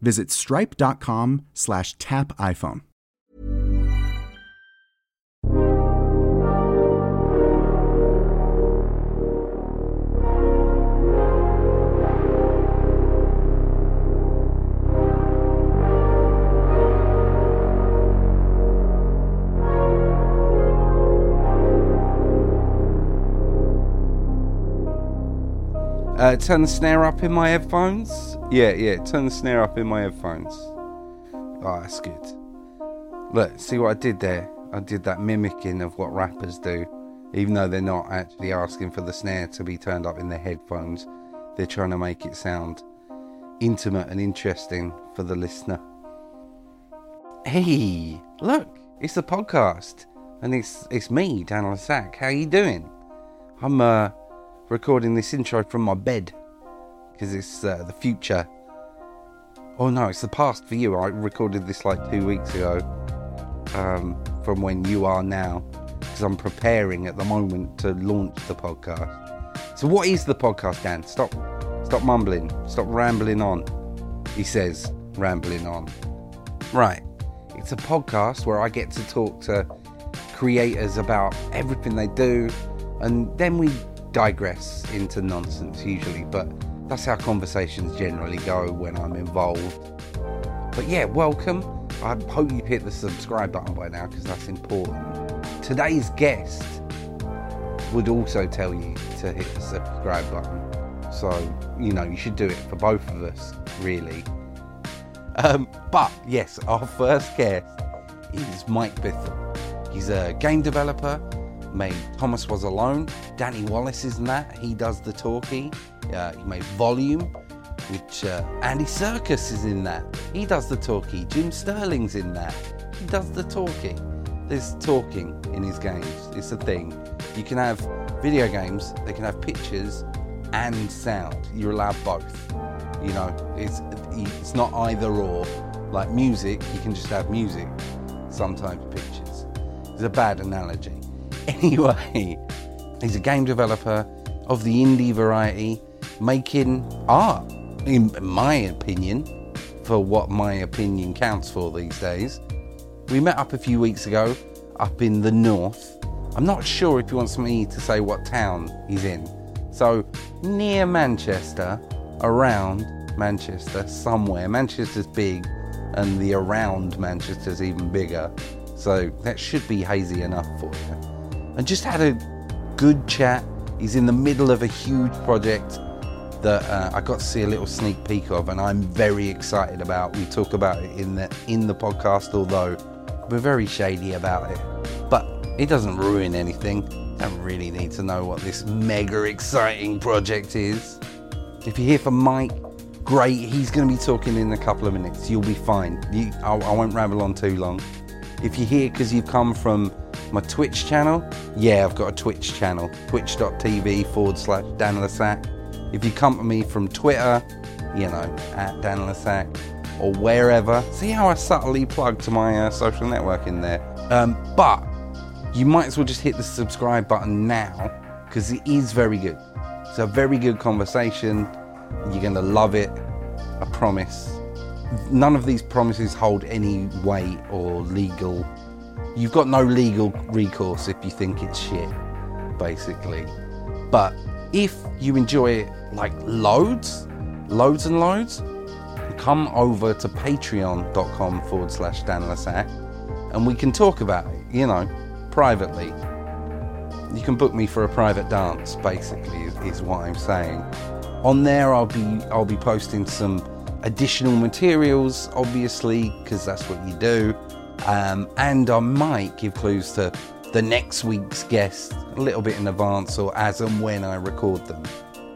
Visit stripe.com slash tap iPhone. Uh, turn the snare up in my headphones. Yeah, yeah, turn the snare up in my headphones. Oh, that's good. Look, see what I did there? I did that mimicking of what rappers do. Even though they're not actually asking for the snare to be turned up in their headphones, they're trying to make it sound intimate and interesting for the listener. Hey, look, it's the podcast, and it's it's me, Dan le Sac. How you doing? I'm uh recording this intro from my bed because it's uh, the future. Oh no, it's the past for you. I recorded this like two weeks ago um, from when you are now because I'm preparing at the moment to launch the podcast. So, what is the podcast, Dan? Stop, stop mumbling, stop rambling on. He says, rambling on. Right, it's a podcast where I get to talk to creators about everything they do, and then we digress into nonsense usually, but that's how conversations generally go when I'm involved. But yeah, welcome. I hope you've hit the subscribe button by now because that's important. Today's guest would also tell you to hit the subscribe button. So, you know, you should do it for both of us, really. Um, but yes, our first guest is Mike Bithell. He's a game developer, made Thomas Was Alone. Danny Wallace is in that. He does the talkie. Uh, he made Volume, which uh, Andy Serkis is in that. He does the talkie. Jim Sterling's in that. He does the talkie. There's talking in his games. It's a thing. You can have video games. They can have pictures and sound. You're allowed both. You know, it's it's not either or. Like music, you can just have music. Sometimes pictures. It's a bad analogy. Anyway, he's a game developer of the indie variety, making art, in my opinion, for what my opinion counts for these days. We met up a few weeks ago up in the north. I'm not sure if he wants me to say what town he's in. So, near Manchester, around Manchester, somewhere. Manchester's big, and the around Manchester's even bigger. So, that should be hazy enough for you and just had a good chat. He's in the middle of a huge project that uh, I got to see a little sneak peek of, and I'm very excited about. We talk about it in the in the podcast, although we're very shady about it. But it doesn't ruin anything. I really need to know what this mega exciting project is. If you hear from Mike, great. He's going to be talking in a couple of minutes. You'll be fine. You, I, I won't ramble on too long. If you're here because you've come from my Twitch channel, yeah, I've got a Twitch channel, twitch.tv forward slash Dan le Sac. If you come to me from Twitter, you know, at Dan le Sac, or wherever, see how I subtly plug to my uh, social network in there. Um, but you might as well just hit the subscribe button now because it is very good. It's a very good conversation. You're going to love it. I promise. None of these promises hold any weight or legal. You've got no legal recourse if you think it's shit, basically. But if you enjoy it like loads, loads and loads, come over to patreon.com forward slash Dan le Sac and we can talk about it, you know, privately. You can book me for a private dance, basically, is, is what I'm saying. On there, I'll be I'll be posting some additional materials, obviously, because that's what you do. Um, and I might give clues to the next week's guest a little bit in advance or as and when I record them.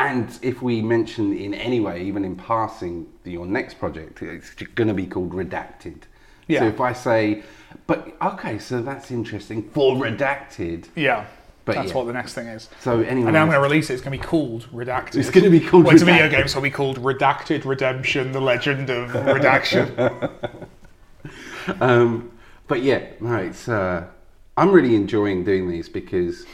And if we mention in any way, even in passing, your next project, it's going to be called Redacted. Yeah. So if I say, but okay, so that's interesting for Redacted. Yeah. But that's yeah. what the next thing is. So anyway, And then I'm going to release it. It's going to be called Redacted. It's gonna be called Well, it's a video game, so it'll be called Redacted Redemption: The Legend of Redaction. Um, but yeah, no, it's. Uh, I'm really enjoying doing these because,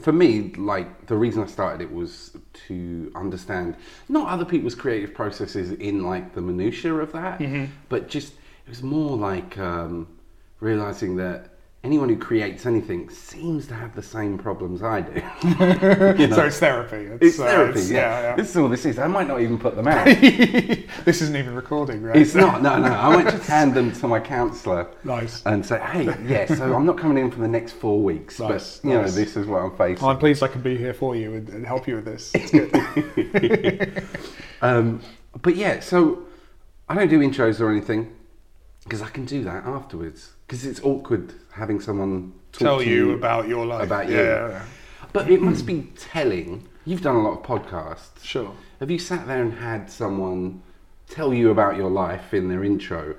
for me, like the reason I started it was to understand not other people's creative processes in like the minutiae of that, but just it was more like um, realizing that anyone who creates anything seems to have the same problems I do. You know? so it's therapy. It's, It's uh, therapy, it's- yeah. yeah, This is all this is. I might not even put them out. this isn't even recording, right? It's not. No, no. I might just hand them to my counsellor. Nice. And say, hey, yeah. So I'm not coming in for the next four weeks, Nice, but you know, this is what I'm facing. Well, I'm pleased I can be here for you and, and help you with this. It's good. Um, but yeah, so I don't do intros or anything because I can do that afterwards. Because it's awkward having someone talk Tell to you about your life. About you. yeah. But it must be telling. You've done a lot of podcasts. Sure. Have you sat there and had someone tell you about your life in their intro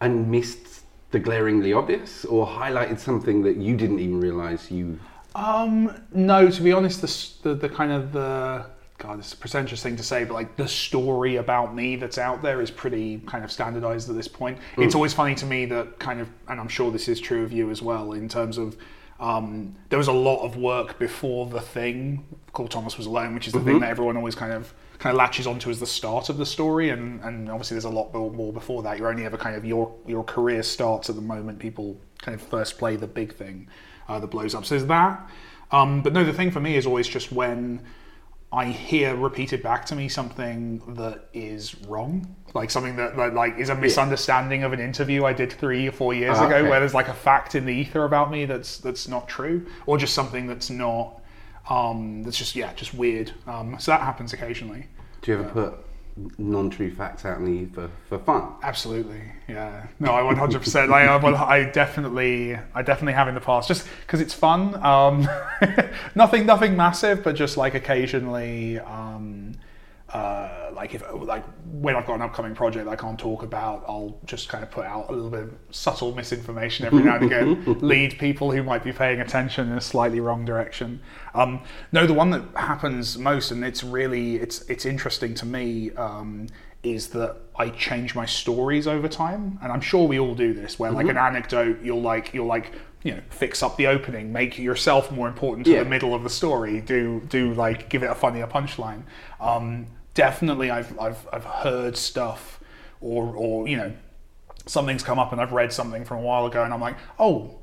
and missed the glaringly obvious or highlighted something that you didn't even realise you. Um, no, to be honest, the, the the kind of the God, it's a pretentious thing to say, but like the story about me that's out there is pretty kind of standardized at this point. It's always funny to me that kind of, and I'm sure this is true of you as well, in terms of um, there was a lot of work before the thing called Thomas Was Alone, which is the thing that everyone always kind of kind of latches onto as the start of the story, and, and obviously there's a lot more more before that. You're only ever kind of your your career starts at the moment people kind of first play the big thing uh, that blows up. So there's that. Um, but no, the thing for me is always just when I hear repeated back to me something that is wrong, like something that that, like is a misunderstanding of an interview I did three or four years Ah, ago, okay. where there's like a fact in the ether about me that's that's not true, or just something that's not um, that's just yeah just weird. Um, so that happens occasionally. Do you ever put non-true facts out in the ether for fun? Absolutely, yeah. No, I 100%. Like, I, I definitely, I definitely have in the past, just because it's fun. Um, nothing, nothing massive, but just like occasionally, um, uh, like if like when I've got an upcoming project that I can't talk about, I'll just kind of put out a little bit of subtle misinformation every now and again, lead people who might be paying attention in a slightly wrong direction. Um, no, the one that happens most, and it's really it's it's interesting to me. Um, is that I change my stories over time, and I'm sure we all do this. Where like an anecdote, you'll like you'll like you know fix up the opening, make yourself more important to Yeah. the middle of the story. Do do like give it a funnier punchline. Um, definitely, I've I've I've heard stuff, or or you know something's come up and I've read something from a while ago, and I'm like, oh.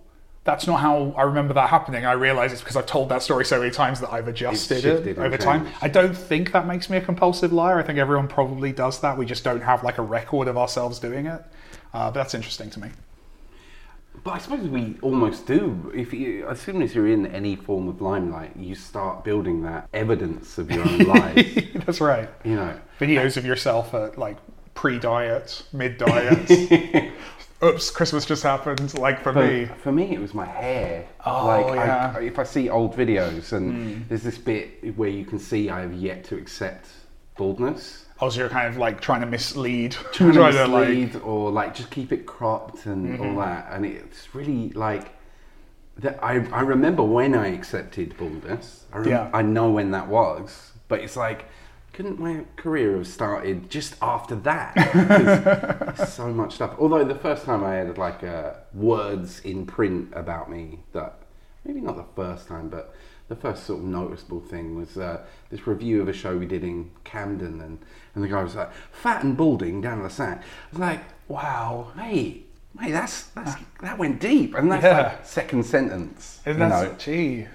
That's not how I remember that happening. I realize it's because I've told that story so many times that I've adjusted it over time. changed. I don't think that makes me a compulsive liar. I think everyone probably does that. We just don't have like a record of ourselves doing it. Uh, but that's interesting to me. But I suppose we almost do. If you, as soon as you're in any form of limelight, you start building that evidence of your own life. that's right. You know, Videos of yourself at like pre-diet, mid-diet. Oops, Christmas just happened. Like for But me, for me, it was my hair. Oh, like yeah. I, if I see old videos and hmm. there's this bit where you can see I have yet to accept baldness, also you're kind of like trying to mislead, trying to like Mm-hmm. or like just keep it cropped and all that, and it's really like that. I I remember when I accepted baldness. I rem- Yeah. I know when that was, but it's like. Couldn't my career have started just after that? so much stuff. Although the first time I had like uh, words in print about me that maybe not the first time, but the first sort of noticeable thing was uh, this review of a show we did in Camden, and, and the guy was like, "Fat and balding Dan le Sac." I was like, wow. "Mate, mate, that's that's that went deep," and that's Yeah. like second sentence. And you that's, know? gee.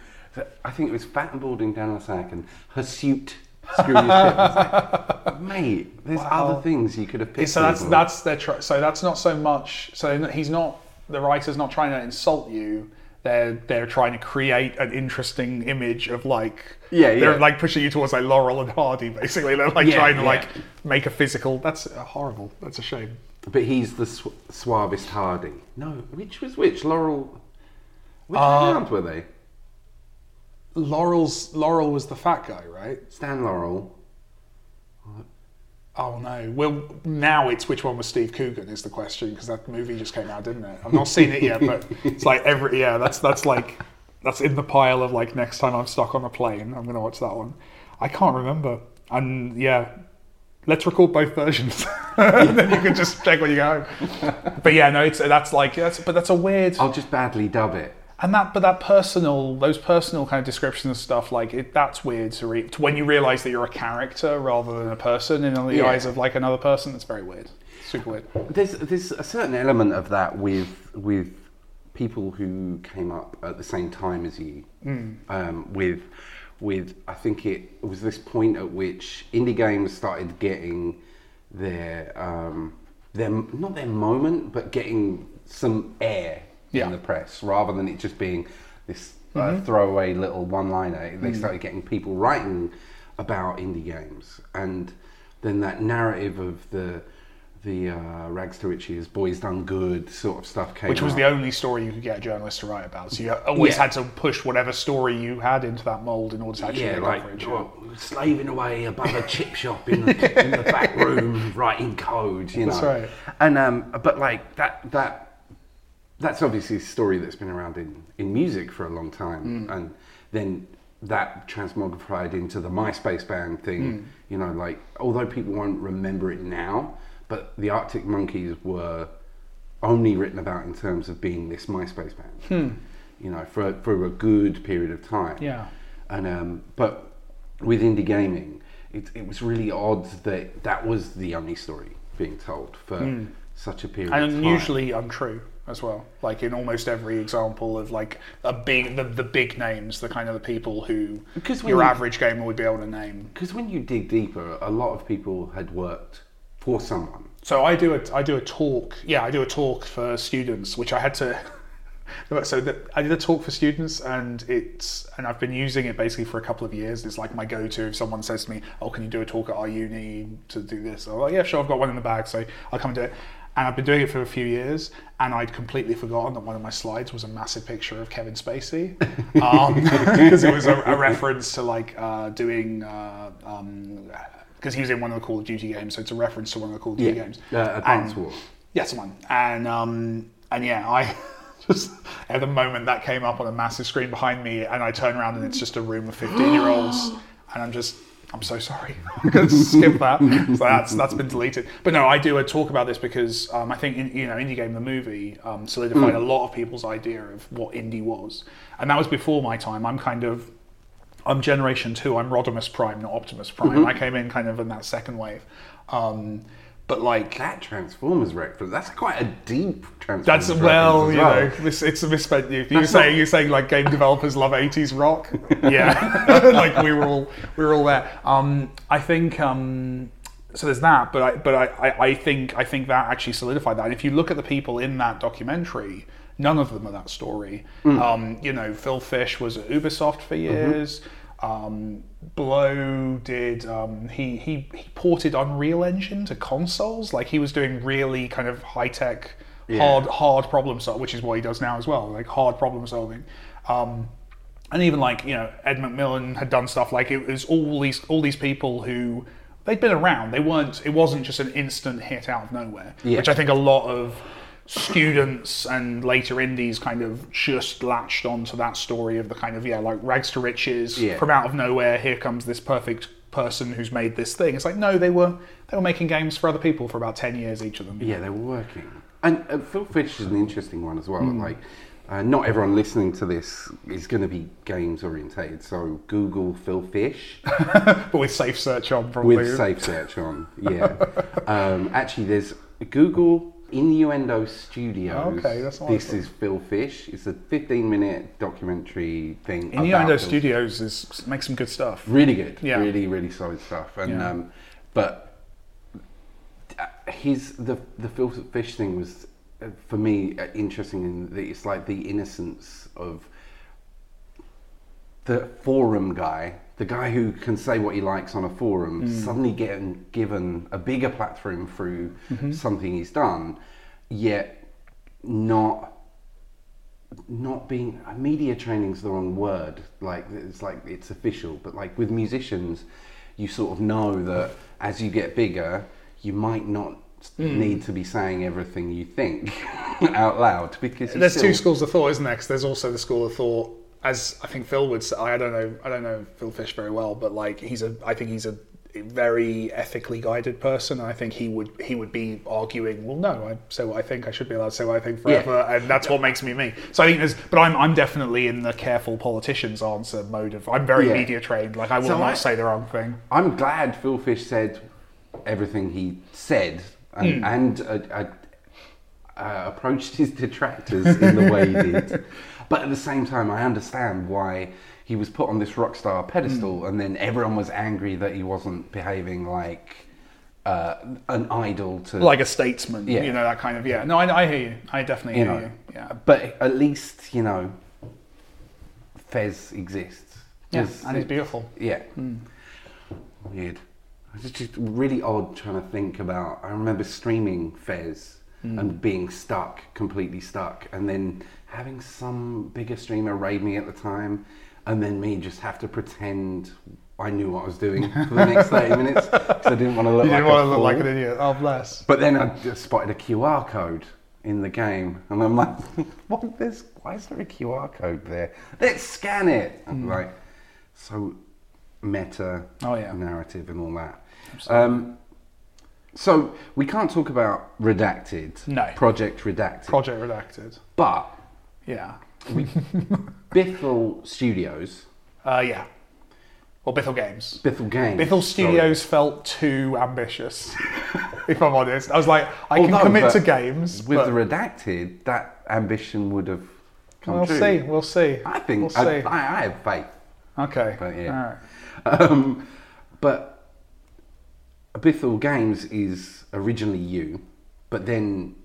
I think it was fat and balding Dan le Sac and hirsute screw your shit. Like, Mate, there's other things you could have picked. So that's that's their tr- so that's not so much. So he's not the writer's not trying to insult you. They're they're trying to create an interesting image of like Yeah, They're like pushing you towards like Laurel and Hardy basically. They're like Yeah, trying to yeah. like make a physical. That's uh, horrible. That's a shame. But he's the sw- suavest Hardy. No, which was which? Laurel. Which Uh, round were they? Laurel's Laurel was the fat guy, right? Stan Laurel. Oh no. Well, now it's which one was Steve Coogan is the question because that movie just came out, didn't it? I've not seen it yet, but it's like every yeah. That's that's like that's in the pile of like next time I'm stuck on a plane, I'm gonna watch that one. I can't remember, and yeah. Let's record both versions, then you can just check when you go. But yeah, no, it's that's like that's but that's a weird I'll just badly dub it. And that, but that personal, those personal kind of descriptions and stuff, like it, that's weird to read. When you realise that you're a character rather than a person in the Yeah. eyes of like another person, it's very weird. Super weird. There's there's a certain element of that with with people who came up at the same time as you. Um, with with I think it was this point at which indie games started getting their um, their not their moment, but getting some air Yeah. in the press rather than it just being this uh, throwaway little one-liner. They started getting people writing about indie games, and then that narrative of the the uh, rags to riches, boys done good sort of stuff came. Which was the only story you could get a journalist to write about. So you always Yeah. had to push whatever story you had into that mould in order to actually yeah, get like coverage. well, slaving away above a chip shop in the, in the back room writing code. You know, That's right. And um, but like that that that's obviously a story that's been around in, in music for a long time, Mm. and then that transmogrified into the MySpace band thing. Mm. You know, like although people won't remember it now, but the Arctic Monkeys were only written about in terms of being this MySpace band. You know, for for a good period of time. Hmm. Yeah. And um, but with indie gaming, it, it was really odd that that was the only story being told for such a period. of Hmm. and time. usually untrue. As well. Like in almost every example of like a big the, the big names, the kind of the people who Because your you- average gamer would be able to name. Because when you dig deeper, a lot of people had worked for someone. So I do a I do a talk. Yeah, I do a talk for students, which I had to. So the, I did a talk for students, and it's and I've been using it basically for a couple of years. It's like my go-to. If someone says to me, "Oh, can you do a talk at our uni to do this?" I'm like, "Yeah, sure. I've got one in the bag, so I'll come and do it." And I've been doing it for a few years, and I'd completely forgotten that one of my slides was a massive picture of Kevin Spacey, because it was a, a reference to like uh, doing. Uh, um, because he was in one of the Call of Duty games, so it's a reference to one of the Call of Duty games. Uh, Advance And- War. yeah, someone. And um, and yeah, I just at the moment that came up on a massive screen behind me, and I turn around and it's just a room of fifteen year olds, and I'm just. I'm so sorry. I'm going to skip that. So that's that's been deleted. But no, I do a talk about this because um, I think in, you know Indie Game the movie um, solidified a lot of people's idea of what indie was, and that was before my time. I'm kind of I'm Generation Two. I'm Rodimus Prime, not Optimus Prime. I came in kind of in that second wave. Um, but like That Transformers reference, that's quite a deep Transformers That's reference well, you know, this, it's a misspent youth. You were That's saying you're saying like game developers love '80s rock, yeah, like we were all we were all there. Um, I think um, so. There's that, but I but I, I, I think I think that actually solidified that. And if you look at the people in that documentary, none of them are that story. Um, you know, Phil Fish was at Ubisoft for years. Um, Blow did um, he, he he ported Unreal Engine to consoles. Like he was doing really kind of high tech, hard hard problem solving, which is what he does now as well. Like hard problem solving. Um, and even like you know Ed McMillen had done stuff like it was all these all these people who they'd been around. They weren't. It wasn't just an instant hit out of nowhere, Yeah. which I think a lot of students and later indies kind of just latched onto that story of the kind of yeah like rags to riches Yeah. from out of nowhere. Here comes this perfect person who's made this thing. It's like no, they were they were making games for other people for about ten years each of them. Yeah, they were working. And uh, Phil Fish is an interesting one as well. Hmm. Like, uh, not everyone listening to this is going to be games orientated. So Google Phil Fish but with safe search on probably. with safe search on. Yeah. um, actually, there's Google Innuendo Studios. Okay, that's what I This thought. is Phil Fish. It's a 15 minute documentary thing. Innuendo about Phil Studios is makes some good stuff. Really good. Yeah. Really, really solid stuff. And Yeah. um, but uh, his the the Phil Fish thing was uh, for me uh, interesting in that it's like the innocence of the forum guy, the guy who can say what he likes on a forum, suddenly getting given a bigger platform through something he's done, yet not not being media training's the wrong word like it's like it's official but like with musicians you sort of know that as you get bigger you might not Hmm. need to be saying everything you think out loud because There's still, two schools of thought, isn't there? Because there's also the school of thought, as I think Phil would say. I don't know. I don't know Phil Fish very well, but like he's a. I think he's a very ethically guided person. I think he would he would be arguing. Well, no, I say what I think. I should be allowed to say what I think forever, and that's what makes me me. So I think there's. But I'm I'm definitely in the careful politicians answer mode of. I'm very Yeah. media trained. Like I will So not I- say the wrong thing. I'm glad Phil Fish said everything he said and, and uh, uh, uh, approached his detractors in the way he did. But at the same time, I understand why he was put on this rock star pedestal, hmm. and then everyone was angry that he wasn't behaving like uh, an idol to Like a statesman, Yeah. you know that kind of yeah. No, I, I hear you. I definitely you hear know. you. Yeah. But at least you know, Fez exists. Yeah, and it's beautiful. Yeah. Hmm. Weird. It's just really odd trying to think about. I remember streaming Fez hmm. and being stuck, completely stuck, and then having some bigger streamer raid me at the time, and then me just have to pretend I knew what I was doing for the next 30 minutes because I didn't want to look You like didn't want to look like an idiot. Oh, bless. But then I just spotted a QR code in the game, and I'm like, "What? There's why is there a QR code there? Let's scan it." I'm like, so meta. Oh, yeah. narrative and all that. Um, so we can't talk about redacted. No. Project redacted. Project Redacted. but Yeah. Bithell Studios, Uh, yeah. Or Bithell Games. Bithell Games. Bithell sorry. Studios felt too ambitious. if I'm honest. I was like, I can Although, commit but to games. With but the redacted, that ambition would have come we'll true. see. We'll see. I think We'll I, see. I, I have faith. okay. But yeah. All right. Um, but Bithell Games is originally you, but then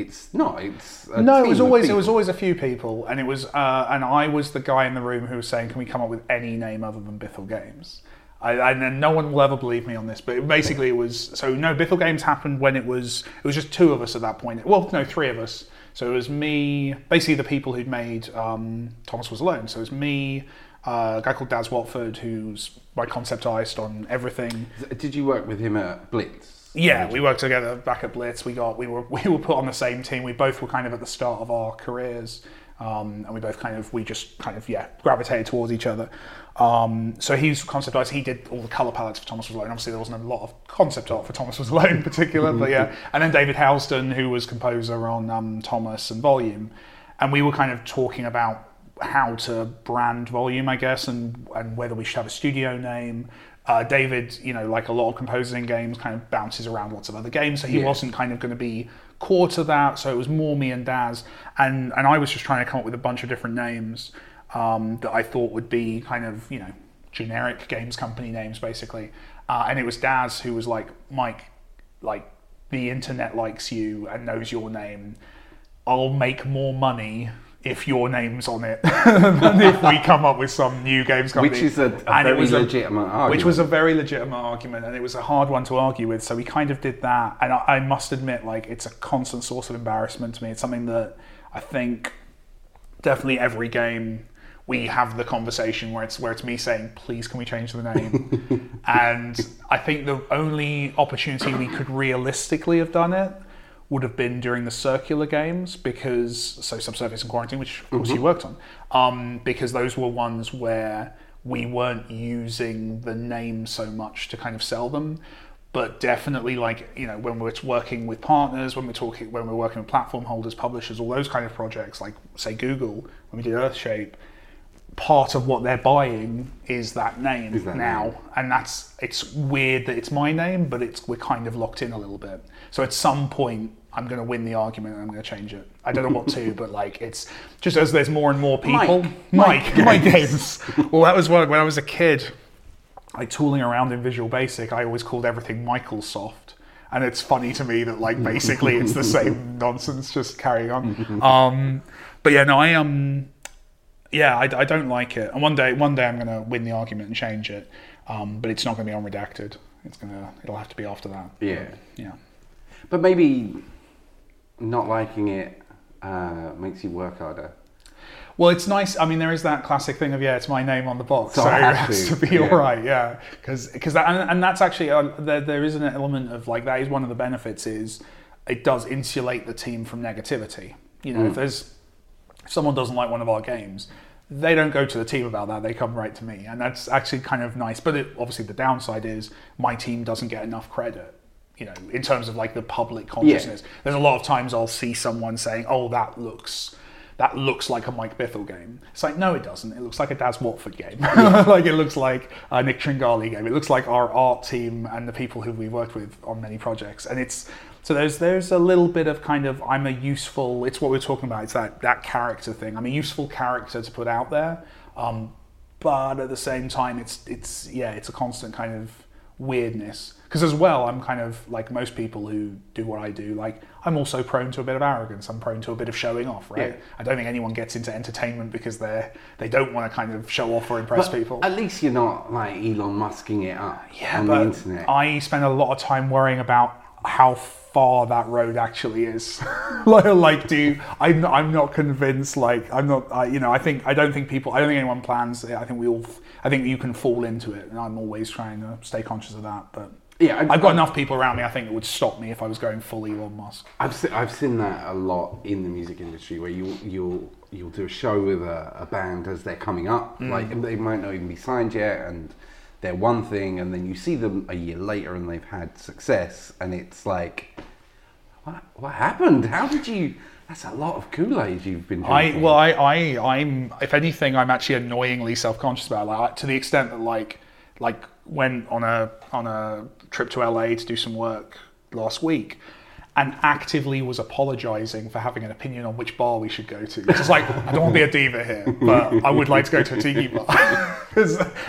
it's not. It's a No, it was always it was always a few people, and it was uh, and I was the guy in the room who was saying, "Can we come up with any name other than Bithell Games?" I, and then no one will ever believe me on this, but basically it was so no Bithell Games happened when it was it was just two of us at that point. Well, no, three of us. So it was me, basically the people who'd made um, Thomas Was Alone. So it was me, uh, a guy called Daz Watford, who's my concept artist on everything. Did you work with him at Blitz? Yeah, we worked together back at Blitz. We got we were we were put on the same team. We both were kind of at the start of our careers, um, and we both kind of we just kind of yeah gravitated towards each other. Um, so he's concept artist. He did all the color palettes for Thomas Was Alone. Obviously, there wasn't a lot of concept art for Thomas Was Alone in particular, but yeah. And then David Housden, who was composer on um, Thomas and Volume, and we were kind of talking about how to brand volume, I guess, and and whether we should have a studio name. Uh, David, you know, like a lot of composers in games, kind of bounces around lots of other games, so he Yeah. wasn't kind of going to be core to that. So it was more me and Daz, and and I was just trying to come up with a bunch of different names um, that I thought would be kind of you know generic games company names, basically. Uh, and it was Daz who was like, Mike, like the internet likes you and knows your name. I'll make more money if your name's on it than if we come up with some new games company. Which is a- a very legitimate Which argument. was a very legitimate argument, and it was a hard one to argue with. So we kind of did that, and I, I must admit, like it's a constant source of embarrassment to me. It's something that I think definitely every game we have the conversation where it's where it's me saying, "Please, can we change the name?" and I think the only opportunity we could realistically have done it would have been during the circular games because so subsurface and quarantine, which of course you worked on, um, because those were ones where we weren't using the name so much to kind of sell them. But definitely like you know when we're working with partners when we're talking when we're working with platform holders publishers all those kind of projects like say google when we did earthshape part of what they're buying is that name Is that now. name. and that's it's weird that it's my name but it's we're kind of locked in a little bit so at some point i'm going to win the argument and i'm going to change it i don't know what to but like it's just as there's more and more people Mike. mike mike games well that was when i was a kid like tooling around in Visual Basic, I always called everything Microsoft. And it's funny to me that like basically it's the same nonsense just carrying on. Um, but yeah, no, I um, yeah, I, I don't like it. And one day, one day I'm gonna win the argument and change it. Um, but it's not gonna be on redacted. It's gonna, it'll have to be after that. Yeah. Yeah. But maybe not liking it uh, makes you work harder. Well, it's nice. I mean, there is that classic thing of yeah, it's my name on the box, So so, it has to, to, be yeah. all right. Yeah, because because that and, and that's actually uh, there. There is an element of like that is one of the benefits is it does insulate the team from negativity. You know, if there's if someone doesn't like one of our games, they don't go to the team about that. They come right to me, and that's actually kind of nice. But it, obviously, the downside is my team doesn't get enough credit. You know, in terms of like the public consciousness, there's a lot of times I'll see someone saying, "Oh, that looks." That looks like a Mike Bithell game. It's like, no, it doesn't. It looks like a Daz Watford game. like, it looks like a Nick Tringali game. It looks like our art team and the people who we worked with on many projects. And it's, so there's there's a little bit of kind of I'm a useful. It's what we're talking about. It's that that character thing. I'm a useful character to put out there, um, but at the same time, it's it's yeah, it's a constant kind of weirdness. Because as well, I'm kind of like most people who do what I do. Like I'm also prone to a bit of arrogance. I'm prone to a bit of showing off. Right. Yeah. I don't think anyone gets into entertainment because they're they don't want to kind of show off or impress But people. At least you're not like Elon Musking it up Yeah, on the internet. I spend a lot of time worrying about how far that road actually is. like, like, do I'm not, I'm not convinced. Like, I'm not. I, you know, I think I don't think people. I don't think anyone plans. it. I think we all. I think you can fall into it, and I'm always trying to stay conscious of that. But Yeah, I- I've got I- enough people around me. I think it would stop me if I was going full Elon Musk. I've se- I've seen that a lot in the music industry where you you'll you'll do a show with a, a band as they're coming up, Mm. like they might not even be signed yet, and they're one thing, and then you see them a year later and they've had success, and it's like, what what happened? How did you? That's a lot of Kool Aid you've been I drinking. well, I, I, I'm. If anything, I'm actually annoyingly self-conscious about it. Like, to the extent that, like, like when on a on a trip to LA to do some work last week. And actively was apologising for having an opinion on which bar we should go to. It's just like I don't want to be a diva here, but I would like to go to a tiki bar.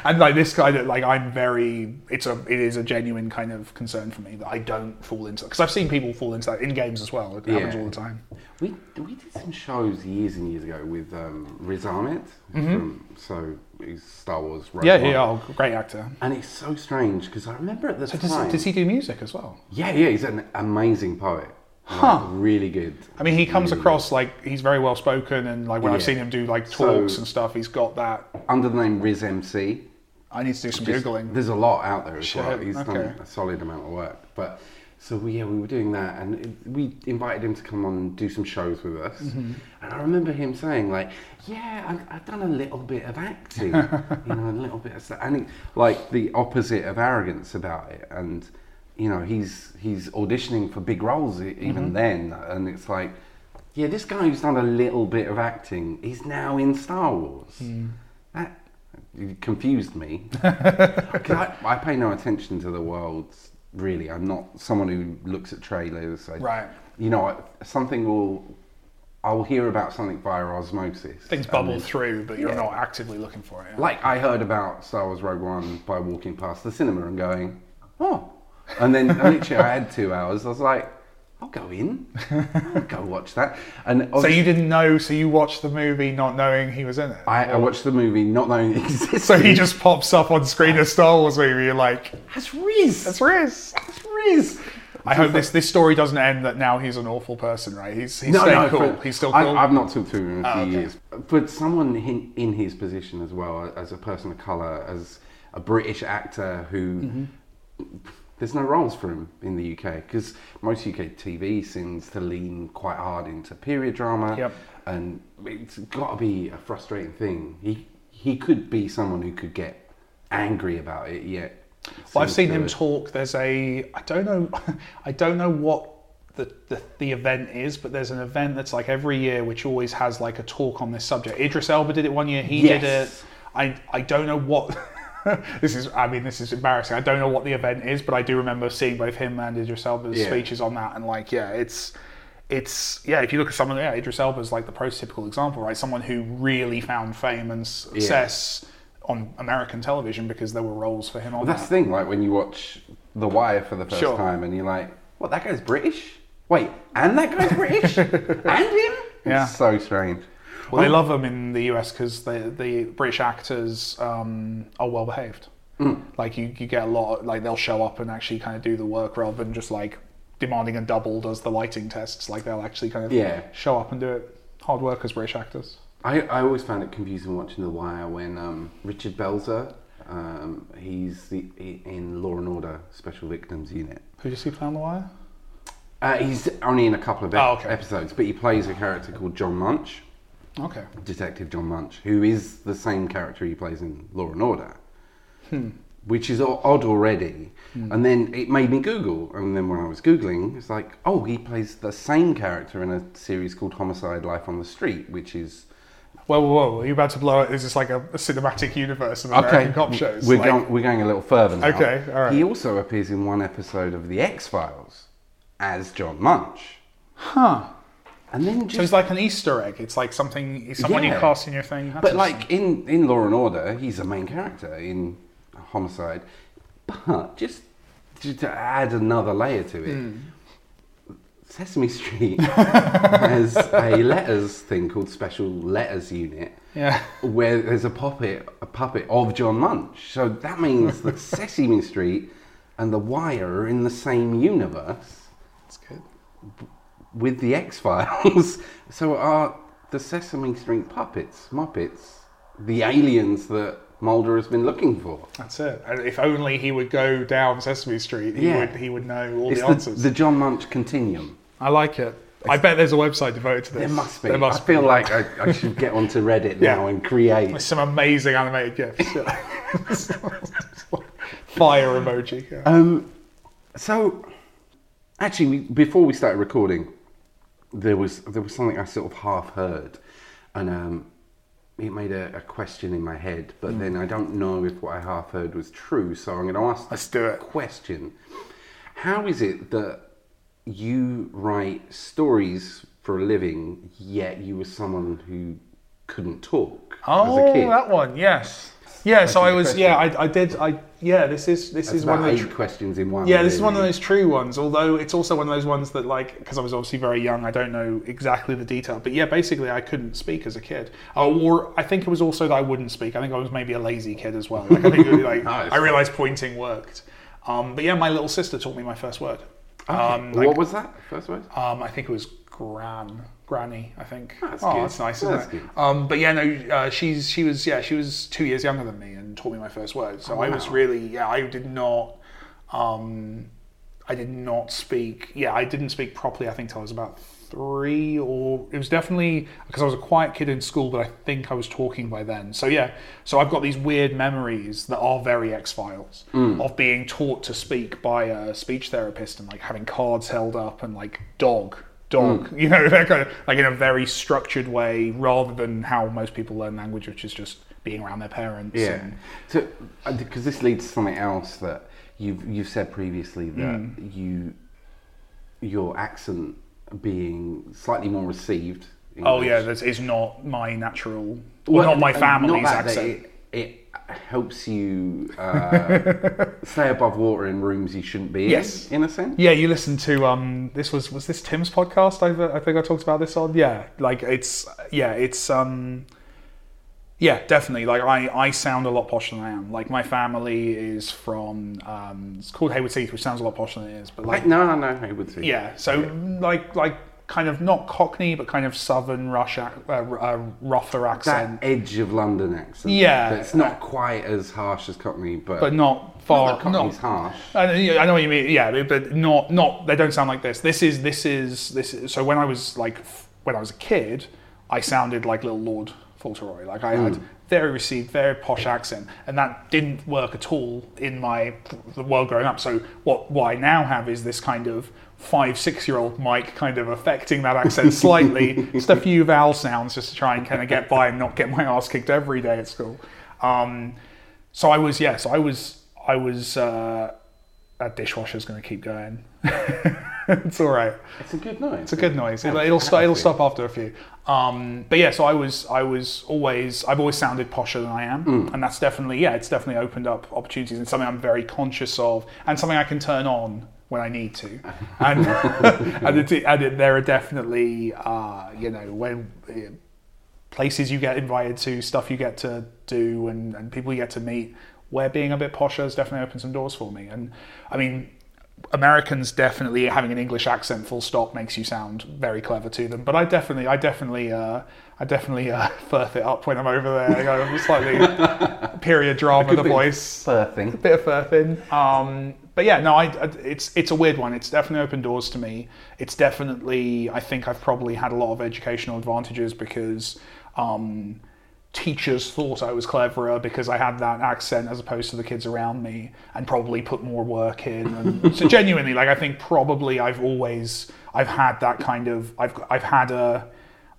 and like this kind of like I'm very it's a it is a genuine kind of concern for me that I don't fall into because I've seen people fall into that in games as well. It happens all the time. We we did some shows years and years ago with um, Riz Ahmed from so he's Star Wars. Rogue. Yeah, One. yeah, oh, great actor. And it's so strange because I remember at the So time. does, does he do music as well? Yeah, yeah, he's an amazing poet. Like, Huh. really good. I mean, he comes Really across like he's very well spoken, and like when I've seen him do like So- talks and stuff, he's got that. Under the name Riz MC. I need to do some Just- googling. There's a lot out there as Shit, well. He's done a solid amount of work. But so we, yeah, we were doing that, and it, we invited him to come on and do some shows with us. Mm-hmm. And I remember him saying like, "Yeah, I, I've done a little bit of acting, you know, a little bit of stuff," and it, like the opposite of arrogance about it. And you know, he's he's auditioning for big roles even Mm-hmm. then, and it's like. Yeah, this guy who's done a little bit of acting is now in Star Wars. Hmm. That confused me. I, I pay no attention to the world, really. I'm not someone who looks at trailers. I, Right. You know, something will. I'll hear about something via osmosis. Things bubble then- through, but you're Yeah. not actively looking for it. yeah. Like I heard about Star Wars Rogue One by walking past the cinema and going, oh, and then literally I had two hours. I was like, I'll go in, I'll go watch that. And So you didn't know? So you watched the movie not knowing he was in it? I, I watched the movie not knowing it existed. so he just pops up on screen a Star Wars movie. You're like, that's Riz. that's Riz. That's Riz. I hope this this story doesn't end that now he's an awful person, right? He's he's No, no, cool. he's still I, cool. I've not talked to him in a Oh, okay. years, but someone in, in his position as well, as a person of color, as a British actor who Mm-hmm. There's no roles for him in the UK because most UK TV seems to lean quite hard into period drama, Yep. and it's got to be a frustrating thing. He he could be someone who could get angry about it, yet. Well, I've seen him talk. There's a I don't know I don't know what the, the the event is, but there's an event that's like every year which always has like a talk on this subject. Idris Elba did it one year. He did it. I I don't know what. this is I mean this is embarrassing. I don't know what the event is, but I do remember seeing both him and Idris Elba's Yeah. speeches on that, and like yeah, it's. It's yeah. If you look at someone, yeah, Idris Elba is like the prototypical example, right? Someone who really found fame and success on American television because there were roles for him on Well, that. that's the thing. Like when you watch The Wire for the first Sure. time, and you're like, "What? That guy's British? Wait, and that guy's British, and him? Yeah. It's so strange." Well, they love them in the US because the the British actors um, are well behaved. Mm. Like you, you get a lot. Like they'll show up and actually kind of do the work rather than just like demanding a double does the lighting tests. Like they'll actually kind of Yeah. show up and do it. Hard workers, British actors. I, I always found it confusing watching The Wire when um, Richard Belzer, um, he's the he- in Law and Order Special Victims Unit. Who did you see play on the wire? Uh, he's only in a couple of Oh, okay. episodes, but he plays a character called John Munch, Okay. Detective John Munch, who is the same character he plays in Law and Order, Hmm. which is odd already. And then it made me Google, and then when I was googling, it's like, oh, he plays the same character in a series called Homicide: Life on the Street, which is Whoa, whoa, whoa! Are you about to blow it? Is this like a, a cinematic universe of American cop shows? We're, Like- going, we're going a little further now. Okay, all right. He also appears in one episode of The X Files as John Munch. Huh. And then So it's like an Easter egg. It's like something, it's someone you cast in your thing. That's but like in, in Law and Order, he's the main character in Homicide. But just to, to add another layer to it, Hmm. Sesame Street has a letters thing called Special Letters Unit. Yeah. where there's a puppet, a puppet of John Munch. So that means that Sesame Street and The Wire are in the same universe That's good. With the X Files. so are the Sesame Street puppets, Muppets, the aliens that Mulder has been looking for? That's it. And if only he would go down Sesame Street, he Yeah. would he would know all It's the the, answers. the John Munch continuum. I like it. I bet there's a website devoted to this. There must be. There must I feel be. like I, I should get onto Reddit Yeah. now and create. There's some amazing animated gifs. Fire emoji. Yeah. Um, so, actually, we, before we started recording, there was there was something I sort of half heard, and um, it made a, a question in my head. But Hmm. then I don't know if what I half heard was true. So I'm going to ask. Let's do it. Question: How is it that you write stories for a living, yet you were someone who couldn't talk Oh, as a kid? that one, yes. Yeah, so I was, yeah, I, I did, I, yeah, this is, this That's is one about of eight the, questions in one. yeah, this is one of really. those true ones, although it's also one of those ones that, like, because I was obviously very young, I don't know exactly the detail, but yeah, basically I couldn't speak as a kid. Uh, or I think it was also that I wouldn't speak. I think I was maybe a lazy kid as well. Like, I think, like, Nice. I realized pointing worked. Um, but yeah, my little sister taught me my first word. Um, like- what was that first word? Um, I think it was gran, granny. I think. That's oh, good. that's nice, isn't That's it? Um, but yeah, no, uh, she's she was yeah she was two years younger than me and taught me my first word. So I was Oh, really yeah I did not um, I did not speak yeah I didn't speak properly I think till I was about three or it was definitely because I was a quiet kid in school but I think I was talking by then. So yeah, so I've got these weird memories that are very X Files Mm. of being taught to speak by a speech therapist and like having cards held up and like dog dog Mm. you know that kind of like in a very structured way rather than how most people learn language which is just being around their parents Yeah. and, So, because this leads to something else that you've you've said previously that Mm. you your accent being slightly more received. oh yeah that is not my natural well, not my uh, family's not accent It, it helps you uh, stay above water in rooms you shouldn't be Yes. in, in a sense. Yeah, you listen to um this was was this Tim's podcast? I, I think I talked about this on. Yeah, like it's yeah, it's um yeah, definitely. Like I I sound a lot posher than I am. Like my family is from um it's called Haywards Heath, which sounds a lot posher than it is, but like no, no, no, would say. yeah, so like like kind of not Cockney, but kind of Southern Rush ac- uh, uh, rougher accent. That edge of London accent. Yeah. It's not quite as harsh as Cockney, but, but not far. not Cockney's not- harsh. I know, I know what you mean. Yeah, but not not they don't sound like this. This is this is this. Is, so when I was like when I was a kid, I sounded like little Lord Fauntleroy. Like I had very received, very posh accent, and that didn't work at all in my the world growing up. So what what I now have is this kind of five six year old Mike kind of affecting that accent slightly, just a few vowel sounds just to try and kind of get by and not get my ass kicked every day at school. Um, so I was, yes, I was, I was. Uh, that dishwasher's going to keep going. it's all right. It's a good noise. It's a good noise. It'll, it'll, stop, it'll stop after a few. Um, but yeah, so I was, I was always, I've always sounded posher than I am, and that's definitely, yeah, it's definitely opened up opportunities and something I'm very conscious of, and something I can turn on when I need to. And and, it, and it, there are definitely, uh, you know, when uh, places you get invited to, stuff you get to do, and, and people you get to meet, where being a bit posher has definitely opened some doors for me. And I mean, Americans definitely having an English accent, full stop, makes you sound very clever to them. But I definitely, I definitely, uh, I definitely uh, firth it up when I'm over there. I go slightly period drama, the voice, of a bit of furfing. Um, but yeah, no, I, it's it's a weird one. It's definitely opened doors to me. It's definitely, I think I've probably had a lot of educational advantages because um, teachers thought I was cleverer because I had that accent as opposed to the kids around me, and probably put more work in. And so genuinely, like I think probably I've always I've had that kind of I've I've had a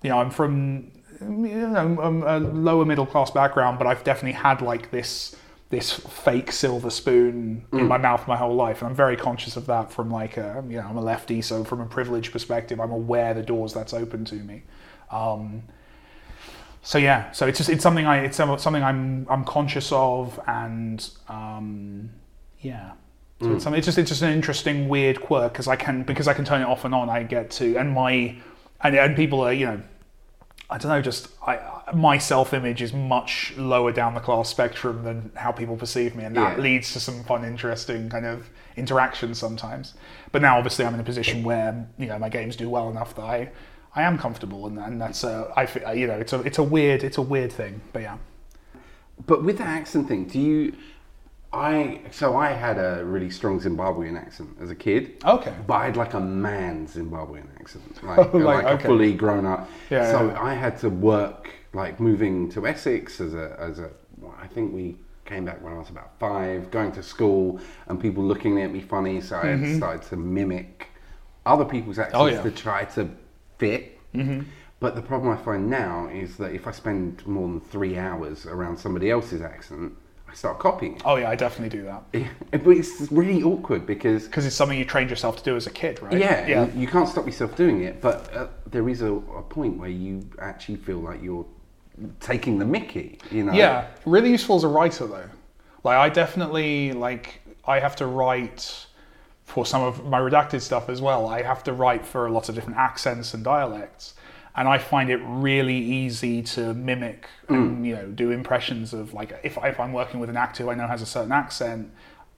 you know I'm from you know a lower middle class background, but I've definitely had like this this fake silver spoon in my mouth my whole life, and I'm very conscious of that. From like a, you know I'm a lefty, so from a privileged perspective, I'm aware the doors that's open to me. Um, so yeah, so it's just it's something I it's something I'm I'm conscious of, and um, yeah. So it's, something, it's just it's just an interesting weird quirk because I can because I can turn it off and on. I get to and my and, and people are you know I don't know just I my self image is much lower down the class spectrum than how people perceive me, and that Yeah. leads to some fun, interesting kind of interactions sometimes. But now obviously I'm in a position where you know my games do well enough that I I am comfortable, and, and that's uh, I you know it's a it's a weird it's a weird thing, but yeah. But with the accent thing, do you? I so I had a really strong Zimbabwean accent as a kid. Okay. But I had like a man Zimbabwean accent, like, like, like, a fully grown up. Yeah, so yeah. I had to work like moving to Essex as a as a. I think we came back when I was about five, going to school and people looking at me funny. So I had started to mimic other people's accents Mm-hmm. Oh, yeah. to try to fit. Mm-hmm. But the problem I find now is that if I spend more than three hours around somebody else's accent, I start copying. Oh yeah, I definitely do that But it's really awkward because because it's something you trained yourself to do as a kid, right? yeah, yeah. you- you can't stop yourself doing it. But uh, there is a, a point where you actually feel like you're taking the Mickey. You know? Yeah, really useful as a writer though. Like I definitely like I have to write for some of my redacted stuff as well. I have to write for a lot of different accents and dialects. And I find it really easy to mimic and you know do impressions of like if, if I'm working with an actor who I know has a certain accent,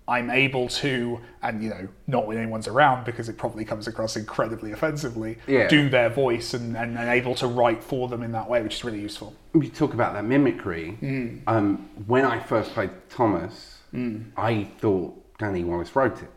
I'm able to and you know not when anyone's around because it probably comes across incredibly offensively. Yeah. Do their voice and, and, and able to write for them in that way, which is really useful. you talk about that mimicry. Mm. Um, when I first played Thomas, I thought Danny Wallace wrote it.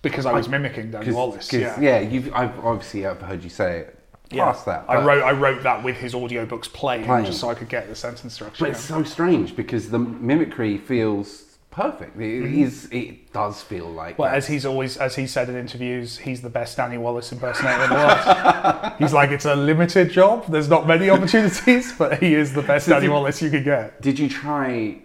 Because I was mimicking Dan 'Cause- Wallace. 'cause, yeah. you've I've obviously I've heard you say it Yeah. past that. I wrote I wrote that with his audiobooks playing, Playing. just so I could get the sentence structure. But it's so strange because the mimicry feels perfect. It mm-hmm. is. It does feel like. well, that. as he's always as he said in interviews, he's the best Danny Wallace impersonator in the world. he's like it's a limited job. There's not many opportunities, but he is the best Danny Wallace you could get. Did you try?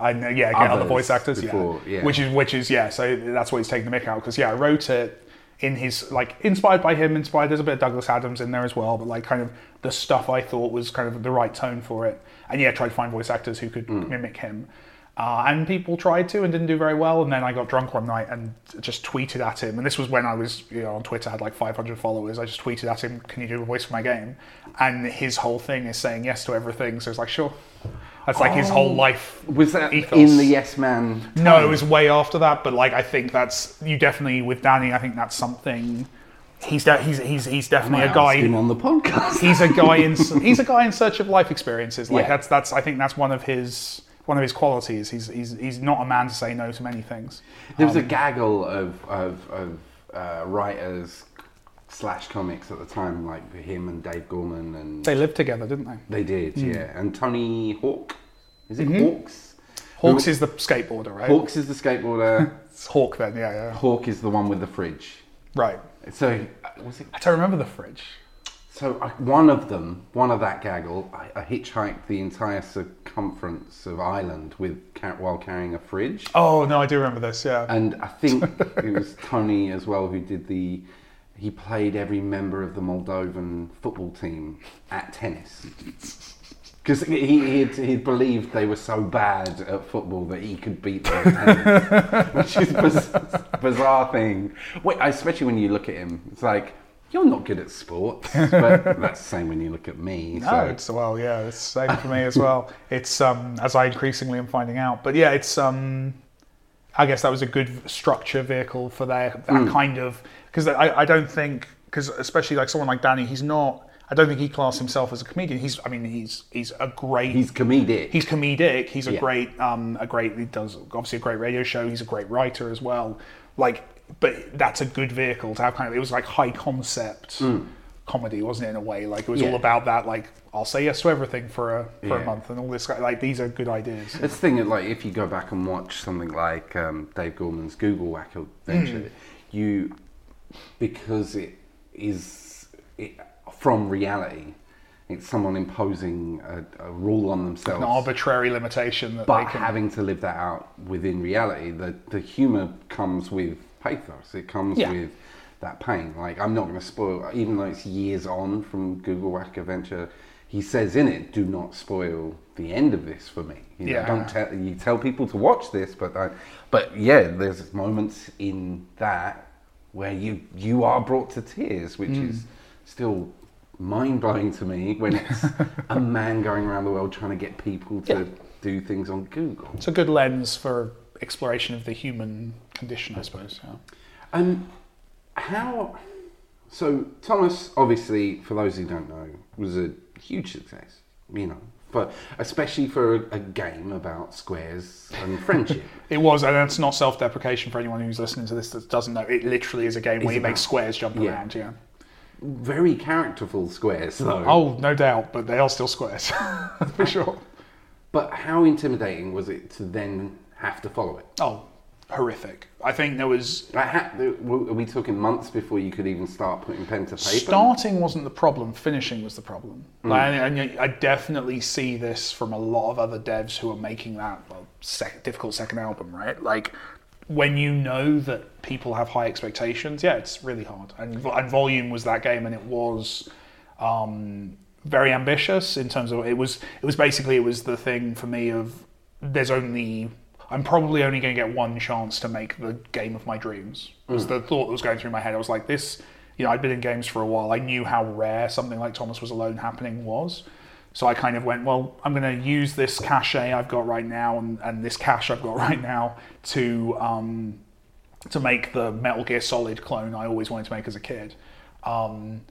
I know, yeah, get other voice actors, before, yeah. yeah. which is which is yeah. So that's what he's taking the mick out because yeah, I wrote it in his like inspired by him, inspired. There's a bit of Douglas Adams in there as well, but like kind of the stuff I thought was kind of the right tone for it. And yeah, tried to find voice actors who could Mm. mimic him. Uh, and people tried to and didn't do very well. And then I got drunk one night and just tweeted at him. And this was when I was, you know, on Twitter, I had like 500 followers. I just tweeted at him, "Can you do a voice for my game?" And his whole thing is saying yes to everything. So it's like, sure. That's like his whole life. Was that ethos. in the Yes Man? No, it was way after that. But like, I think that's you definitely with Danny. I think that's something. He's de- he's he's he's definitely a Ask guy. him on the podcast. He's a guy in he's a guy in search of life experiences. Like Yeah. that's that's I think that's one of his one of his qualities. He's he's he's not a man to say no to many things. There was a Um, gaggle of of, of uh, writers slash comics at the time, like him and Dave Gorman, and They lived together, didn't they? they did, Hmm. yeah. And Tony Hawk, is it Mm-hmm. Hawks? Hawks Who- is the skateboarder, right? Hawks is the skateboarder. It's Hawk then, yeah, yeah. Hawk is the one with the fridge. Right. So uh, was it? I don't remember the fridge. So I, one of them, one of that gaggle, I, I hitchhiked the entire circumference of Ireland with while carrying a fridge. Oh no, I do remember this. Yeah. And I think it was Tony as well who did the. He played every member of the Moldovan football team at tennis. Because he, he'd, he'd believed they were so bad at football that he could beat them at tennis. Which is a biz- bizarre thing. Wait, especially when you look at him. It's like, you're not good at sports. But that's the same when you look at me. No, so. it's well, yeah, it's the same for me as well. It's um, as I increasingly am finding out, but yeah, it's um, I guess that was a good structure vehicle for their that kind of because I, I don't think because especially like someone like Danny, he's not. I don't think he class himself as a comedian. He's, I mean, he's he's a great. He's comedic. he's comedic. He's a Yeah. great, um, a great. He does obviously a great radio show. He's a great writer as well. Like, but that's a good vehicle to have. Kind of, it was like high concept comedy, wasn't it? In a way, like it was all Hmm. About that. Like, I'll say yes to everything for a for a month and all this. Like, these are good ideas. It's the thing that, like, if you go back and watch something like um, Dave Gorman's Googlewhack adventure, Mm. you because it is it, from reality, it's someone imposing a, a rule on themselves, An arbitrary limitation that but can. having to live that out within reality. The the humor comes with pathos. It comes Yeah. with that pain. Like I'm not going to spoil, even though it's years on from Googlewhack Adventure. He says in it, "Do not spoil the end of this for me." You know, Yeah. don't tell you tell people to watch this, but I, but yeah, there's moments in that where you you are brought to tears, which Mm. is still mind blowing to me when it's a man going around the world trying to get people to Yeah. do things on Google. It's a good lens for exploration of the human condition, I suppose. Yeah. Um, how? So Thomas, obviously, for those who don't know, was a huge success. You know, but especially for a, a game about squares and friendship. It was, and it's not self-deprecation for anyone who's listening to this that doesn't know. It literally is a game where you make squares jump yeah. around. Yeah. Very characterful squares, though. Mm, oh, no doubt, but they are still squares for sure. But how intimidating was it to then have to follow it? Oh, horrific. I think there was Like, ha- are we talking months before you could even start putting pen to paper? Starting wasn't the problem, finishing was the problem. Like, and, and I definitely see this from a lot of other devs who are making that well, sec- difficult second album, right? Like, when you know that people have high expectations, yeah, it's really hard. And, and Volume was that game, and it was um, very ambitious in terms of it was. It was basically it was the thing for me of there's only I'm probably only going to get one chance to make the game of my dreams. Was the thought that was going through my head. I was like, this, you know, I'd been in games for a while. I knew how rare something like Thomas Was Alone happening was. So I kind of went, well, I'm going to use this cachet I've got right now and, and this cash I've got right now to um, to make the Metal Gear Solid clone I always wanted to make as a kid. Um,